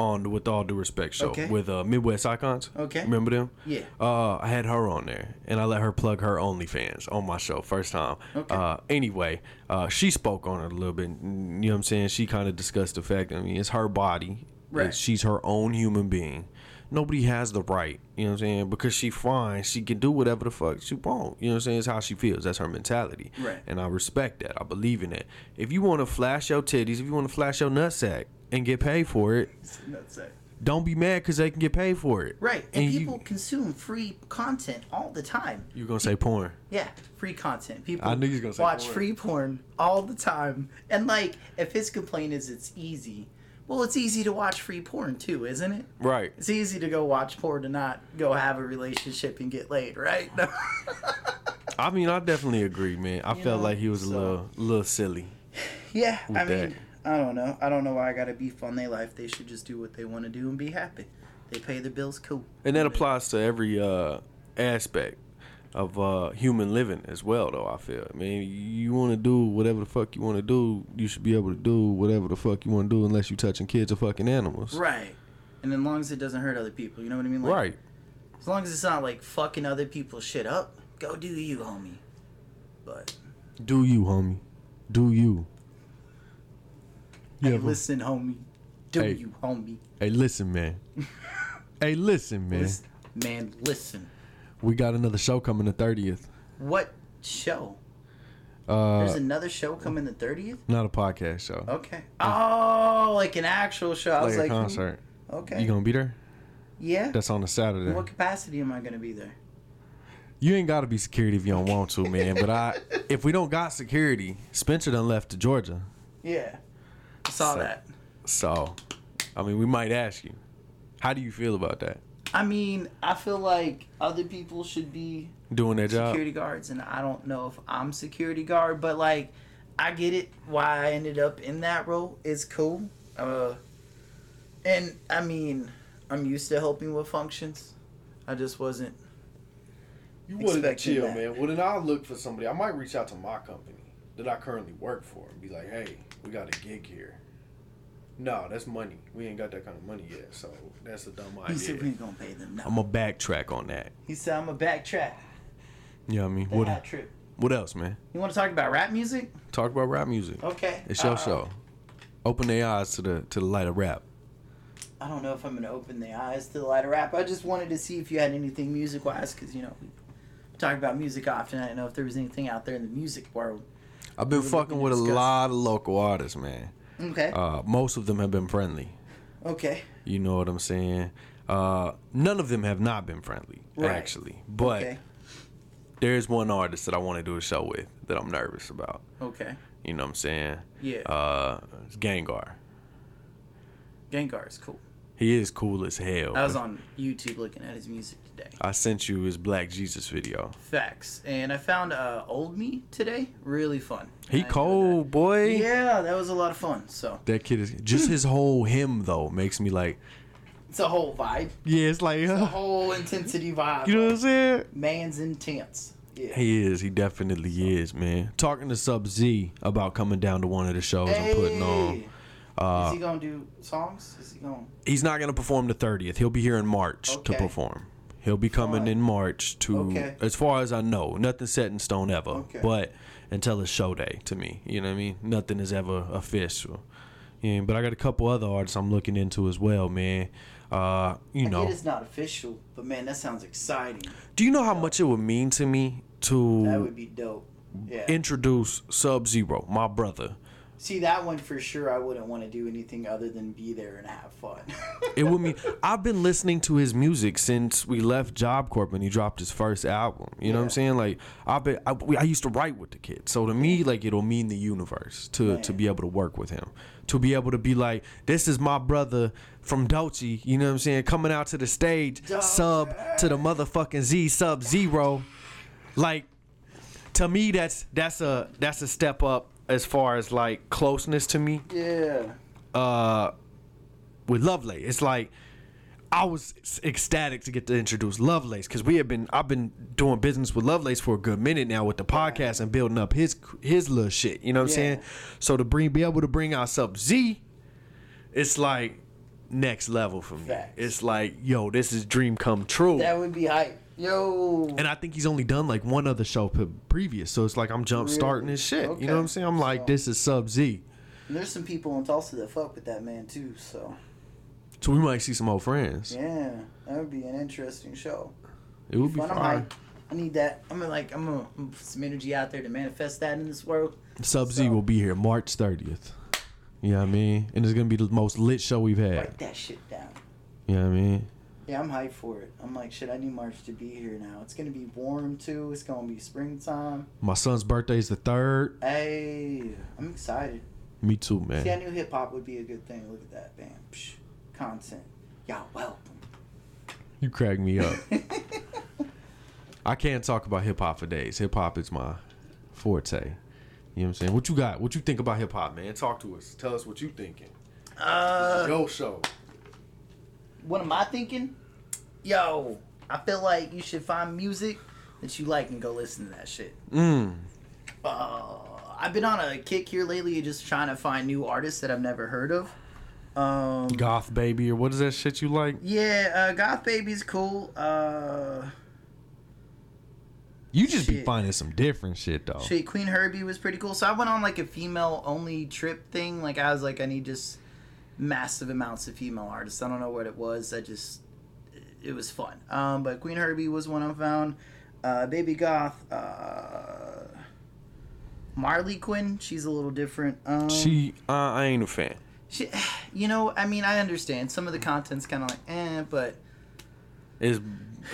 S2: on With All Due Respect show
S1: Okay.
S2: with uh, Midwest Icons.
S1: Okay.
S2: Remember them?
S1: Yeah.
S2: Uh, I had her on there, and I let her plug her OnlyFans on my show first time.
S1: Okay.
S2: Uh, anyway, uh, she spoke on it a little bit. You know what I'm saying? She kind of discussed the fact. I mean, it's her body.
S1: Right.
S2: She's her own human being. Nobody has the right, you know what I'm saying? Because she fine, she can do whatever the fuck she want. You know what I'm saying? It's how she feels. That's her mentality.
S1: Right.
S2: And I respect that. I believe in it. If you want to flash your titties, if you want to flash your nutsack and get paid for it, don't be mad because they can get paid for it.
S1: Right, and,
S2: And
S1: people
S2: you,
S1: consume free content all the time.
S2: you're gonna say porn.
S1: Yeah, free content. People
S2: I knew you was gonna say
S1: watch
S2: porn.
S1: free porn all the time. And like, if his complaint is it's easy, well, it's easy to watch free porn too, isn't it?
S2: Right.
S1: It's easy to go watch porn and not go have a relationship and get laid, right?
S2: I mean, I definitely agree, man. I
S1: You
S2: felt
S1: know,
S2: like he was a little, little silly.
S1: yeah, I
S2: With
S1: mean, I don't know. I don't know why I got to beef on their life. They should just do what they want to do and be happy. They pay their bills, cool.
S2: And that applies to every uh, aspect of uh, human living as well, though. I feel. I mean, you want to do whatever the fuck you want to do, you should be able to do whatever the fuck you want to do, unless you're touching kids or fucking animals.
S1: Right. And as long as it doesn't hurt other people, you know what I mean? Like,
S2: Right.
S1: As long as it's not like fucking other people's shit up, go do you, homie. But
S2: Do you, homie? Do you?
S1: Hey,
S2: Yeah, but-
S1: listen, homie. Do
S2: Hey.
S1: you, homie?
S2: Hey, listen, man. hey, listen, man.
S1: Listen, man, listen.
S2: We got another show coming the thirtieth.
S1: What show?
S2: Uh,
S1: There's another show coming the thirtieth.
S2: not a podcast show.
S1: Okay. Oh, like an actual show. I
S2: like
S1: was
S2: a
S1: like, hmm,
S2: concert.
S1: okay.
S2: You gonna be there?
S1: yeah.
S2: That's on a Saturday.
S1: In what capacity am I gonna be there?
S2: You ain't gotta be security if you don't want to, man. But I, if we don't got security, Spencer done left to Georgia.
S1: Yeah. I saw
S2: So-
S1: that.
S2: So, I mean, we might ask you. How do you feel about that?
S1: I mean, I feel like other people should be
S2: Doing their job?
S1: security guards, and I don't know if I'm security guard, but like, I get it. Why I ended up in that role is cool. Uh, and I mean, I'm used to helping with functions. I just wasn't.
S2: You
S1: wouldn't Expecting chill, that.
S2: man. Well, then I'll look for somebody. I might reach out to my company that I currently work for and be like, hey, we got a gig here. No, that's money. We ain't got that kind of money yet, so that's a dumb idea.
S1: He said we ain't gonna pay them. No.
S2: I'm gonna backtrack on that.
S1: He said I'm a backtrack.
S2: You know what I mean?
S1: The
S2: What,
S1: hat trip.
S2: what else, man?
S1: You want to talk about rap music?
S2: Talk about rap music.
S1: Okay.
S2: It's your
S1: Uh,
S2: show. Open their eyes to the to the light of rap.
S1: I don't know if I'm gonna open the eyes to the light of rap. I just wanted to see if you had anything music wise, because you know we talk about music often. I didn't know if there was anything out there in the music world.
S2: I've been fucking with a lot of local artists, man.
S1: Okay.
S2: Uh, most of them have been friendly.
S1: okay.
S2: You know what I'm saying? Uh, none of them have not been friendly,
S1: Right.
S2: actually. But
S1: okay.
S2: there's one artist that I want to do a show with that I'm nervous about.
S1: Okay.
S2: You know what I'm saying?
S1: Yeah.
S2: Uh, it's Gengar.
S1: Gengar is cool.
S2: He is cool as hell.
S1: I was on YouTube looking at his music today.
S2: I sent you his Black Jesus video.
S1: Facts. And I found uh, Old Me today. Really fun.
S2: He
S1: I
S2: cold, boy.
S1: Yeah, that was a lot of fun. So
S2: That kid is just his whole him though makes me like,
S1: it's a whole vibe.
S2: yeah, it's like,
S1: The
S2: uh,
S1: whole intensity vibe.
S2: you know what I'm saying?
S1: Man's intense. Yeah.
S2: He is. He definitely is, man. Talking to Sub Z about coming down to one of the shows I'm putting on.
S1: Hey.
S2: Uh,
S1: Is he gonna do songs? Is he gonna?
S2: he's not gonna perform the 30th. He'll be here in March to
S1: Okay.
S2: perform. He'll be coming
S1: Fine.
S2: in March to,
S1: Okay.
S2: as far as I know, nothing set in stone ever.
S1: Okay.
S2: But until it's show day to me, you know what I mean. Nothing is ever official. Yeah, but I got a couple other artists I'm looking into as well, man. Uh, you
S1: I
S2: know,
S1: get it's not official, but man, that sounds exciting.
S2: do you know how much it would mean to me to
S1: That would be dope. Yeah.
S2: introduce Sub Zero, my brother?
S1: See that one for sure. I wouldn't want to do anything other than be there and have fun.
S2: It would mean I've been listening to his music since we left Job Corp when he dropped his first album. You know what I'm saying? Like I've been, I, we- I used to write with the kid, so to me, like it'll mean the universe to to be able to work with him, to be able to be like, this is my brother from Dolce. You know what I'm saying? Coming out to the stage, sub to the motherfucking Z sub zero, like to me that's that's a that's a step up as far as like closeness to me
S1: yeah.
S2: uh with Lovelace. It's like I was ecstatic to get to introduce Lovelace because we have been I've been doing business with Lovelace for a good minute now with the podcast and building up his his little shit. You know what I'm saying? So to bring be able to bring out Sub Z, it's like next level for me.
S1: Facts.
S2: It's like yo, this is dream come true.
S1: That would be hype. Yo.
S2: and I think he's only done like one other show previous, so it's like I'm jump starting
S1: Really?
S2: his shit.
S1: Okay.
S2: You know what I'm saying? I'm like,
S1: So-
S2: this is Sub Z.
S1: There's some people in Tulsa that fuck with that man too. So
S2: So we might see some old friends.
S1: yeah, that would be an interesting show.
S2: It would be
S1: Fun. I'm
S2: fun.
S1: hype. I need that. I'm gonna like I'm gonna put some energy out there to manifest that in this world.
S2: Sub Z
S1: So-
S2: will be here March 30th. You know what I mean? And it's gonna be the most lit show we've had.
S1: Write that shit down.
S2: You know what I mean?
S1: Yeah, I'm hyped for it. I'm like, shit, I need March to be here now. It's gonna be warm too. It's gonna be springtime.
S2: My son's birthday is the third.
S1: Hey, I'm excited.
S2: Me too, man.
S1: See, I
S2: man.
S1: knew hip hop would be a good thing. Look at that, bam, Psh, content. Y'all welcome.
S2: You crack me up. I can't talk about hip hop for days. Hip hop is my forte. You know what I'm saying? What you got? What you think about hip hop, man? Talk to us. Tell us what you thinking.
S1: Uh,
S2: Yo show.
S1: What am I thinking? Yo, I feel like you should find music that you like and go listen to that shit.
S2: Mm.
S1: Uh, I've been on a kick here lately, just trying to find new artists that I've never heard of. Um,
S2: Goth baby or what is that shit you like?
S1: yeah, uh, Goth Baby's cool. Uh,
S2: You just be finding some different shit though.
S1: shit, Queen Herbie was pretty cool. So I went on like a female only trip thing. Like I was like, I need just massive amounts of female artists. I don't know what it was. I just it was fun. Um, but Queen Herbie was one I found. Uh, Baby Goth. Uh, Marley Quinn. She's a little different. Um,
S2: She, uh, I ain't a fan.
S1: She, you know, I mean, I understand some of the content's kind of like, eh, but
S2: Is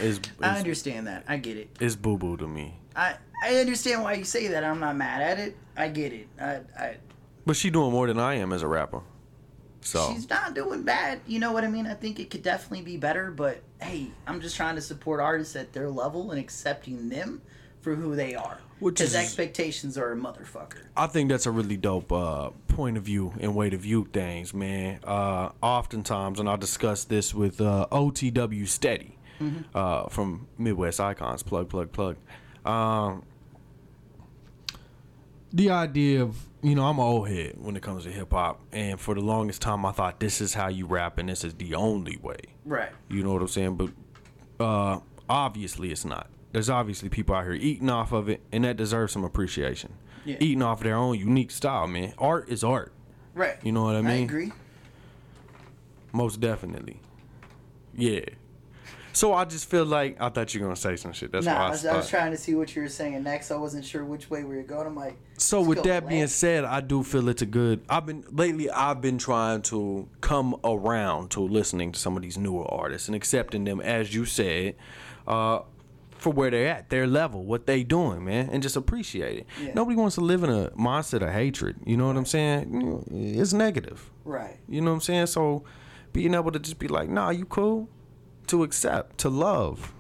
S2: is
S1: I understand that. I get it. it.
S2: is boo boo to me.
S1: I I understand why you say that. I'm not mad at it. I get it. I, I
S2: But she doing more than I am as a rapper. So
S1: she's not doing bad. You know what I mean? I think it could definitely be better. But hey, I'm just trying to support artists at their level and accepting them for who they are.
S2: Which is-
S1: expectations are a motherfucker.
S2: I think that's a really dope uh, point of view and way to view things, man. Uh, oftentimes, and I discuss this with uh, OTW Steady uh, from Midwest Icons, plug, plug, plug. Um, the idea of you know I'm an old head when it comes to hip hop, and for the longest time I thought this is how you rap and this is the only way.
S1: Right.
S2: You know what I'm saying? But uh, obviously, it's not. There's obviously people out here eating off of it, and that deserves some appreciation.
S1: Yeah.
S2: Eating off their own unique style, man. Art is art.
S1: Right.
S2: You know what I
S1: I
S2: mean?
S1: agree.
S2: Most definitely. Yeah. So I just feel like I thought you were gonna say some shit. That's
S1: nah,
S2: why
S1: I
S2: I,
S1: was, I was trying to see what you were saying next. I wasn't sure which way we were going. I'm like,
S2: So with that being said, I do feel it's a good. I've been lately. I've been trying to come around to listening to some of these newer artists and accepting them, as you said, uh, for where they're at, their level, what they doing, man, and just appreciate it.
S1: Yeah.
S2: Nobody wants to live in a mindset of hatred. You know what I'm saying? It's negative.
S1: right.
S2: You know what I'm saying? So being able to just be like, nah, you cool, to accept, to love.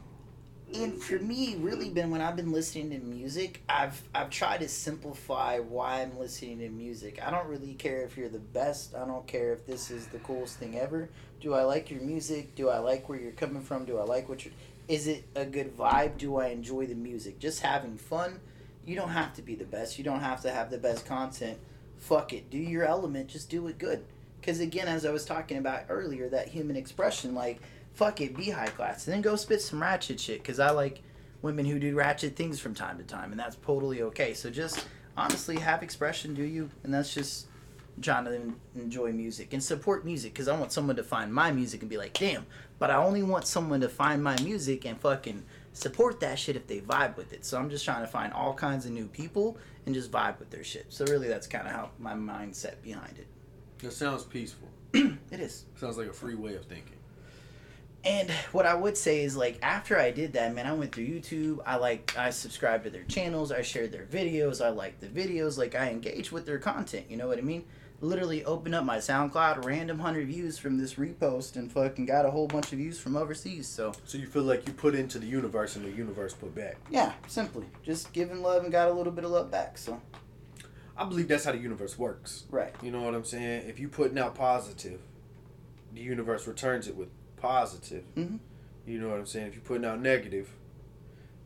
S1: and for me, really been when I've been listening to music, I've I've tried to simplify why I'm listening to music. I don't really care if you're the best. I don't care if this is the coolest thing ever. Do I like your music? Do I like where you're coming from? Do I like what you're is it a good vibe? Do I enjoy the music? Just having fun. You don't have to be the best. You don't have to have the best content. Fuck it. Do your element. Just do it good. Because again, as I was talking about earlier, that human expression, like, fuck it, be high class. And then go spit some ratchet shit. Because I like women who do ratchet things from time to time. And that's totally okay. So just honestly have expression, do you? And that's just trying to enjoy music and support music. Because I want someone to find my music and be like, damn. But I only want someone to find my music and fucking support that shit if they vibe with it. So I'm just trying to find all kinds of new people and just vibe with their shit. So really, that's kind of how my mindset behind it.
S2: It sounds peaceful.
S1: It is.
S2: Sounds like a free way of thinking.
S1: And what I would say is like after I did that, man, I went through YouTube. I like I subscribed to their channels. I shared their videos. I liked the videos. Like I engaged with their content. You know what I mean? Literally opened up my SoundCloud, random hundred views from this repost, and fucking got a whole bunch of views from overseas. So
S2: So you feel like you put into the universe and the universe put back.
S1: yeah, simply just giving love and got a little bit of love back. So
S2: I believe that's how the universe works.
S1: right.
S2: You know what I'm saying? If you putting out positive, the universe returns it with positive.
S1: Mhm.
S2: You know what I'm saying? If you're putting out negative,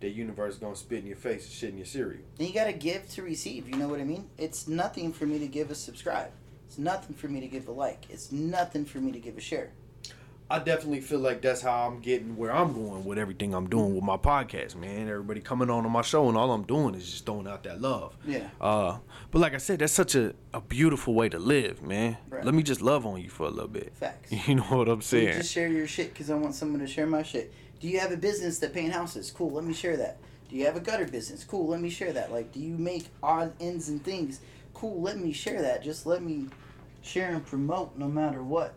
S2: the universe is gonna spit in your face and shit in your cereal.
S1: And you gotta give to receive. You know what I mean? It's nothing for me to give a subscribe. It's nothing for me to give a like. It's nothing for me to give a share.
S2: I definitely feel like that's how I'm getting where I'm going with everything I'm doing with my podcast, man. Everybody coming on on my show, and all I'm doing is just throwing out that love.
S1: Yeah.
S2: Uh, but like I said, that's such a, a beautiful way to live, man.
S1: Right.
S2: Let me just love on you for a little bit.
S1: Facts.
S2: You know what I'm
S1: You
S2: saying?
S1: just share your shit because I want someone to share my shit. Do you have a business that paint houses? Cool, let me share that. Do you have a gutter business? Cool, let me share that. Like, do you make odd ends and things? Cool, let me share that. Just let me share and promote no matter what.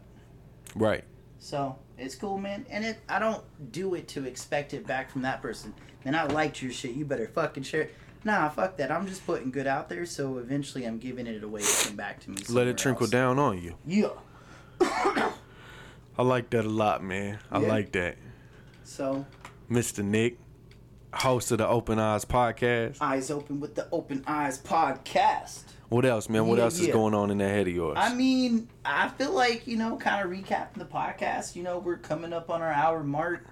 S2: Right.
S1: So it's cool, man. And it, I don't do it to expect it back from that person. Man, I liked your shit. You better fucking share it. Nah, fuck that. I'm just putting good out there, so eventually I'm giving it away to come back to me.
S2: Let it trickle
S1: else.
S2: down on you.
S1: Yeah.
S2: I like that a lot, man. I
S1: Yeah.
S2: like that.
S1: So
S2: Mr. Nick, host of the Open Eyes podcast.
S1: eyes open with the Open Eyes podcast.
S2: What else, man? What
S1: Yeah,
S2: else is going on in that head of yours?
S1: I mean, I feel like you know, kind of recapping the podcast. You know, we're coming up on our hour mark.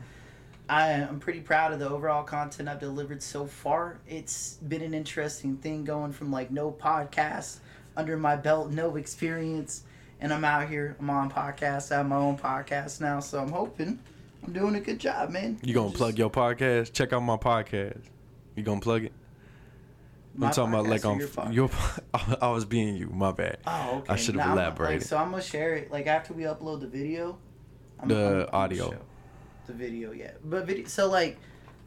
S1: I am pretty proud of the overall content I've delivered so far. It's been an interesting thing going from like no podcast under my belt, no experience, and I'm out here. I'm on podcasts. I have my own podcast now, so I'm hoping I'm doing a good job, man.
S2: you gonna
S1: Just-
S2: plug your podcast? Check out my podcast. You gonna plug it?
S1: My
S2: I'm talking about like on
S1: your podcast?
S2: your. I was being you. My bad.
S1: Oh, okay.
S2: I should have
S1: Nah, I'm-
S2: elaborated.
S1: Like, so I'm gonna share it like after we upload the video. I'm,
S2: The
S1: I'm- I'm gonna
S2: audio.
S1: The video, yeah. But video, so like,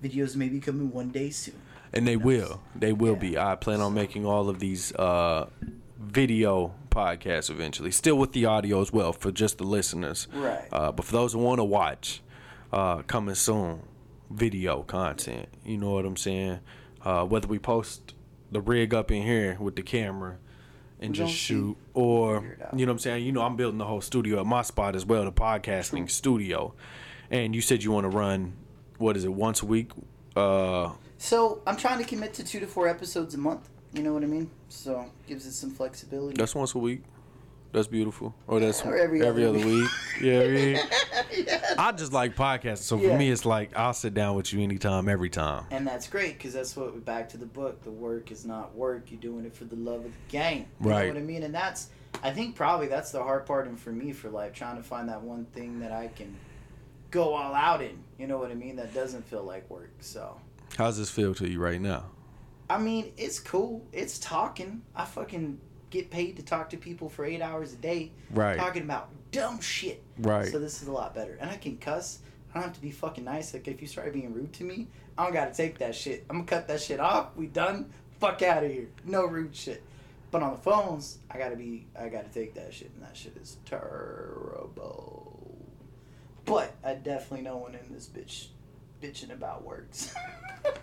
S1: videos may be coming one day soon.
S2: And they will. They will
S1: Yeah.
S2: be. I plan on making all of these uh, video podcasts eventually. Still with the audio as well for just the listeners.
S1: Right.
S2: Uh, but for those who want to watch, uh, coming soon, video content. You know what I'm saying? Uh, whether we post the rig up in here with the camera and
S1: We
S2: just shoot, or
S1: Figure it out.
S2: you know what I'm saying? You know, I'm building the whole studio at my spot as well, the podcasting studio. And you said you want to run, what is it, once a week? Uh,
S1: So I'm trying to commit to two to four episodes a month. You know what I mean? So gives it some flexibility.
S2: That's once a week. That's beautiful. Or that's
S1: Or every
S2: every,
S1: other
S2: other
S1: week.
S2: week. Yeah, I mean,
S1: Yes.
S2: I just like podcasting. So for me, it's like I'll sit down with you anytime, every time.
S1: And that's great because that's what we back to the book. The work is not work. You're doing it for the love of the game. You
S2: Right.
S1: know what I mean? And that's, I think probably that's the hard part, and for me for life, trying to find that one thing that I can go all out in. You know what I mean? That doesn't feel like work. So,
S2: How's this feel to you right now?
S1: I mean, it's cool. It's talking. I fucking get paid to talk to people for eight hours a day,
S2: Right.
S1: talking about dumb shit.
S2: Right.
S1: So this is a lot better. And I can cuss. I don't have to be fucking nice. Like if you start being rude to me, I don't gotta take that shit. I'm gonna cut that shit off. We done. Fuck out of here. No rude shit. But on the phones, I gotta be. I gotta take that shit, and that shit is terrible. But I definitely know one in this bitch bitching about works.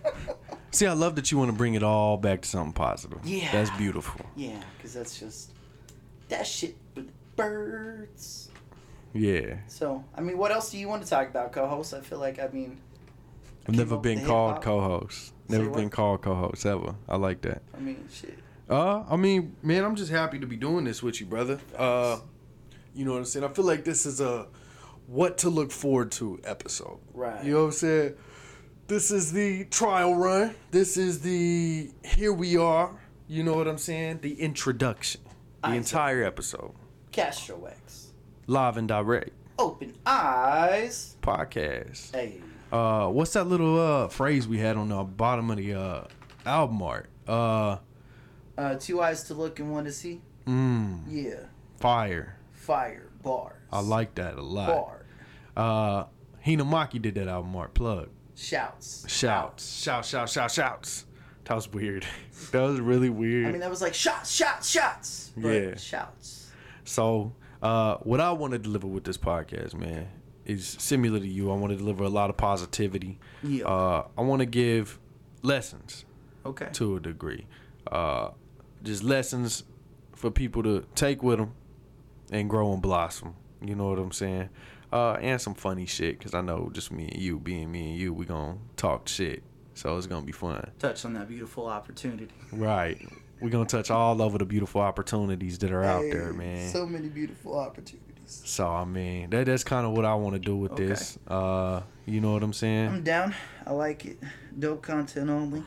S2: See, I love that you want to bring it all back to something positive.
S1: Yeah.
S2: That's beautiful.
S1: yeah, because that's just that shit with the birds.
S2: Yeah.
S1: So, I mean, what else do you want to talk about, co-host? I feel like, I mean,
S2: I've never been called co-host. Never been called co-host ever. I like that.
S1: I mean, shit.
S2: Uh, I mean, man, I'm just happy to be doing this with you, brother. Uh, you know what I'm saying? I feel like this is a what to look forward to episode.
S1: Right.
S2: You know what I'm saying? This is the trial run. This is the here we are. You know what I'm saying? The introduction. The
S1: I see.
S2: entire episode.
S1: Castro X.
S2: Live and direct
S1: Open eyes.
S2: podcast.
S1: Hey.
S2: Uh, what's that little uh phrase we had on the bottom of the uh album art? Uh,
S1: Uh, two eyes to look and one to see.
S2: mm,
S1: Yeah.
S2: fire.
S1: Fire bars.
S2: I like that a lot.
S1: bar.
S2: Uh, Hinamaki did that album art. Plug.
S1: Shouts.
S2: Shouts. Shout, shout, shout, shouts. That was weird. that was really weird.
S1: I mean, that was like shots, shots, shots. But
S2: Yeah.
S1: Shouts.
S2: so, uh, what I want to deliver with this podcast, man, is similar to you. I want to deliver a lot of positivity.
S1: Yeah.
S2: Uh, I want to give lessons
S1: Okay.
S2: to a degree. Uh, just lessons for people to take with them and grow and blossom. You know what I'm saying? Uh, and some funny shit, because I know just me and you, being me and you, we going to talk shit. So it's going to be fun.
S1: Touch on that beautiful opportunity.
S2: Right. We're going to touch all over the beautiful opportunities that are out there, man.
S1: So many beautiful opportunities.
S2: So, I mean, that that's kind of what I want to do with
S1: Okay.
S2: this. Uh, you know what I'm saying?
S1: I'm down. I like it. Dope content only.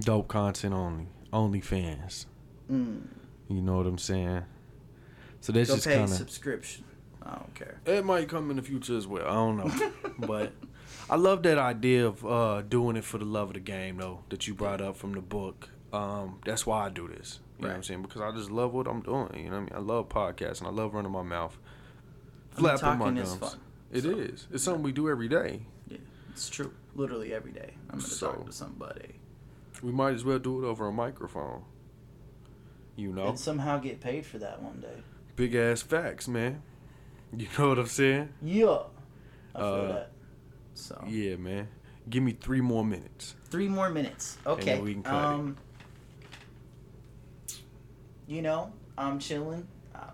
S2: Dope content only. Only fans.
S1: Mm.
S2: You know what I'm saying? So that's
S1: Go
S2: just kind of.
S1: subscription. I don't care.
S2: It might come in the future as well. I don't know, but I love that idea of uh, doing it for the love of the game, though. That you brought up from the book. Um, that's why I do this. You know what I'm saying? Because I just love what I'm doing. You know what I mean? I love podcasting. I love running my mouth,
S1: I mean,
S2: flapping my
S1: talking is
S2: gums.
S1: fun.
S2: It
S1: so-
S2: is. It's something we do every day.
S1: Yeah, it's true. Literally every day. I'm gonna
S2: So-
S1: talk to somebody
S2: We might as well do it over a microphone. You know,
S1: and somehow get paid for that one day.
S2: big ass facts, man. You know what I'm saying?
S1: Yeah, I feel
S2: Uh,
S1: that. So
S2: Yeah, man. Give me three more minutes.
S1: three more minutes. Okay.
S2: we can cut it.
S1: um, you know, I'm chilling. I.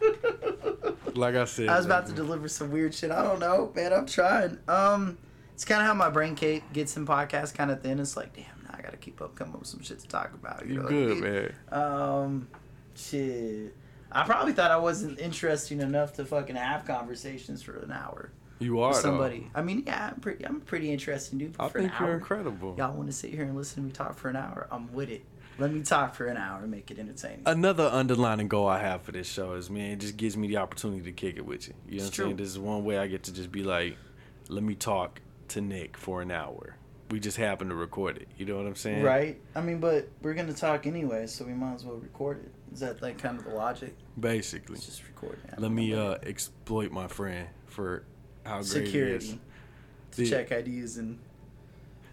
S2: Like I said,
S1: I was about to deliver some weird shit. I don't know, man. I'm trying. Um, it's kind of how my brain gets in podcasts kind of thin. It's like, damn, now I gotta keep up, come up with some shit to talk about. You
S2: You
S1: know what I
S2: good,
S1: mean?
S2: man.
S1: Um, shit. I probably thought I wasn't interesting enough to fucking have conversations for an hour
S2: You are
S1: with
S2: though.
S1: somebody. I mean, yeah, I'm pretty. I'm a pretty interesting dude.
S2: I
S1: for
S2: think you're incredible.
S1: Y'all want to sit here and listen to me talk for an hour? I'm with it. Let me talk for an hour and make it entertaining.
S2: Another underlining goal I have for this show is, man, it just gives me the opportunity to kick it with you. You know
S1: It's
S2: what I'm saying? This is one way I get to just be like, let me talk to Nick for an hour. We just happen to record it. You know what I'm saying?
S1: Right? I mean, but we're gonna talk anyway, so we might as well record it. Is that like kind of the logic?
S2: Basically.
S1: Let's just record it.
S2: Let me uh exploit my friend for how great he is.
S1: security to check IDs and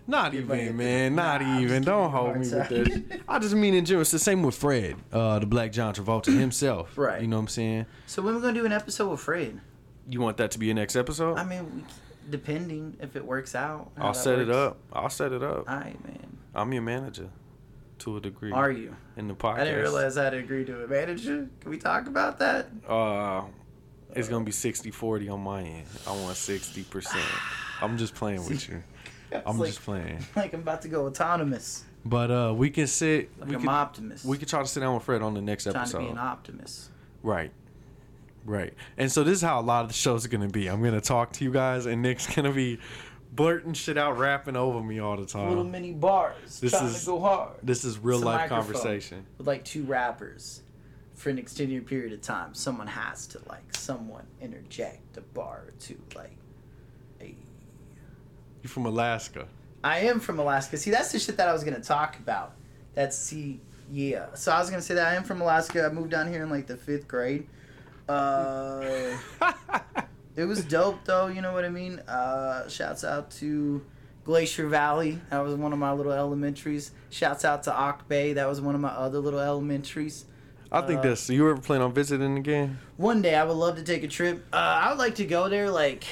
S2: Not even, man. Not
S1: Nah,
S2: even. Don't
S1: a
S2: hold me with this. I just mean in general. It's the same with Fred, uh, the Black John Travolta himself.
S1: Right.
S2: You know what I'm saying?
S1: so when we gonna do an episode with Fred?
S2: You want that to be your next episode?
S1: I mean, depending if it works out.
S2: I'll set it up. I'll set it up.
S1: All right, man.
S2: I'm your manager, to a degree.
S1: Are you?
S2: in the podcast?
S1: I didn't realize I had to agree to a manager. Can we talk about that?
S2: Uh, it's gonna be 60-40 on my end. I want sixty percent. I'm just playing with you. I'm
S1: like,
S2: just playing.
S1: like I'm about to go autonomous.
S2: But uh, we can sit.
S1: Like
S2: we
S1: I'm
S2: can,
S1: optimist.
S2: we can try to sit down with Fred on the next
S1: trying
S2: episode.
S1: to be an optimist.
S2: Right. Right. And so this is how a lot of the shows are gonna be. I'm gonna talk to you guys and Nick's gonna be blurting shit out, rapping over me all the time.
S1: Little mini bars.
S2: This
S1: trying
S2: is-
S1: to go hard.
S2: This is real life conversation.
S1: With like two rappers for an extended period of time. Someone has to like someone interject a bar or two. Like, hey.
S2: You from Alaska.
S1: I am from Alaska. See, that's the shit that I was gonna talk about. That's see, yeah. So I was gonna say that I am from Alaska. I moved down here in like the fifth grade. Uh, it was dope though. You know what I mean? Uh, shouts out to Glacier Valley. That was one of my little elementaries. Shouts out to Auke Bay. That was one of my other little elementaries.
S2: I think
S1: Uh,
S2: that's you ever plan on visiting again?
S1: One day I would love to take a trip. Uh, I would like to go there like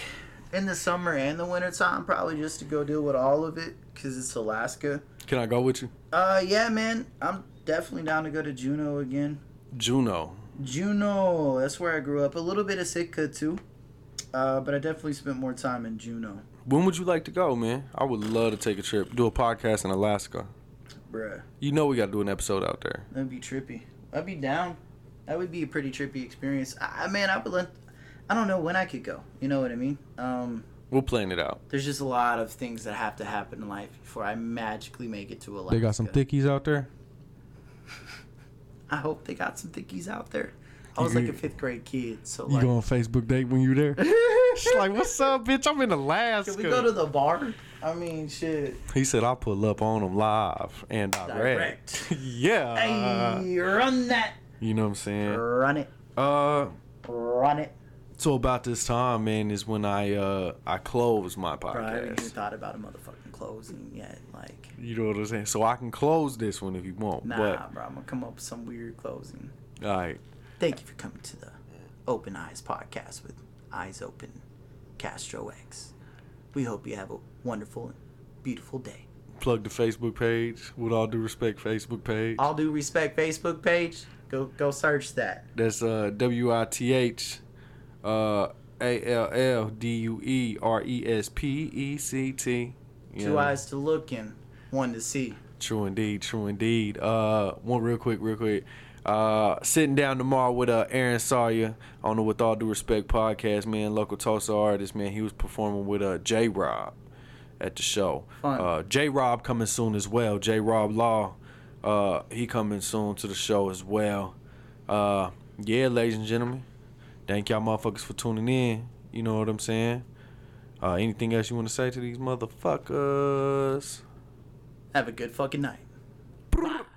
S1: in the summer and the winter time, probably just to go deal with all of it because it's Alaska.
S2: Can I go with you?
S1: Uh, yeah, man. I'm definitely down to go to Juneau again.
S2: Juneau.
S1: Juneau, that's where I grew up. A little bit of Sitka too, uh, but I definitely spent more time in Juneau.
S2: When would you like to go, man? I would love to take a trip, do a podcast in Alaska.
S1: Bruh,
S2: You know we got to do an episode out there.
S1: that'd be trippy. I'd be down. That would be a pretty trippy experience. I, I- man, I would. Let, I don't know when I could go. You know what I mean? Um,
S2: We'll plan it out.
S1: there's just a lot of things that have to happen in life before I magically make it to Alaska.
S2: They got some thickies out there.
S1: I hope they got some thickies out there. I
S2: You
S1: was like a fifth grade kid, so
S2: You
S1: like,
S2: go on Facebook date when you there? She's like, "What's up, bitch? I'm in Alaska."
S1: can we go to the bar? I mean, shit.
S2: he said, "I'll pull up on them live and direct." yeah.
S1: hey, run that,
S2: You know what I'm saying?
S1: run it,
S2: Uh,
S1: run it.
S2: so about this time, man, is when I uh I close my
S1: Bro, I haven't even thought about a motherfucking closing yet. Like,
S2: You know what I'm saying? So I can close this one if you want.
S1: nah,
S2: But
S1: bro, I'm gonna come up with some weird closing.
S2: all right,
S1: Thank you for coming to the Open Eyes podcast with Eyes Open, Castro X. We hope you have a wonderful and beautiful day.
S2: plug the Facebook page. With all due respect, Facebook page.
S1: All due respect, Facebook page. Go go search that.
S2: That's uh W I T H uh A L L D U E R E S P E C T.
S1: Two
S2: know,
S1: eyes to look and one to see.
S2: True indeed, true indeed. Uh one real quick, real quick. Uh sitting down tomorrow with uh Aaron Sawyer on the With All Due Respect podcast, man, local Tulsa artist, man. He was performing with uh J Rob at the show. Uh J Rob coming soon as well. J Rob Law. Uh he coming soon to the show as well. Uh yeah, ladies and gentlemen. Thank y'all motherfuckers for tuning in. You know what I'm saying? Uh anything else you want to say to these motherfuckers?
S1: Have a good fucking night.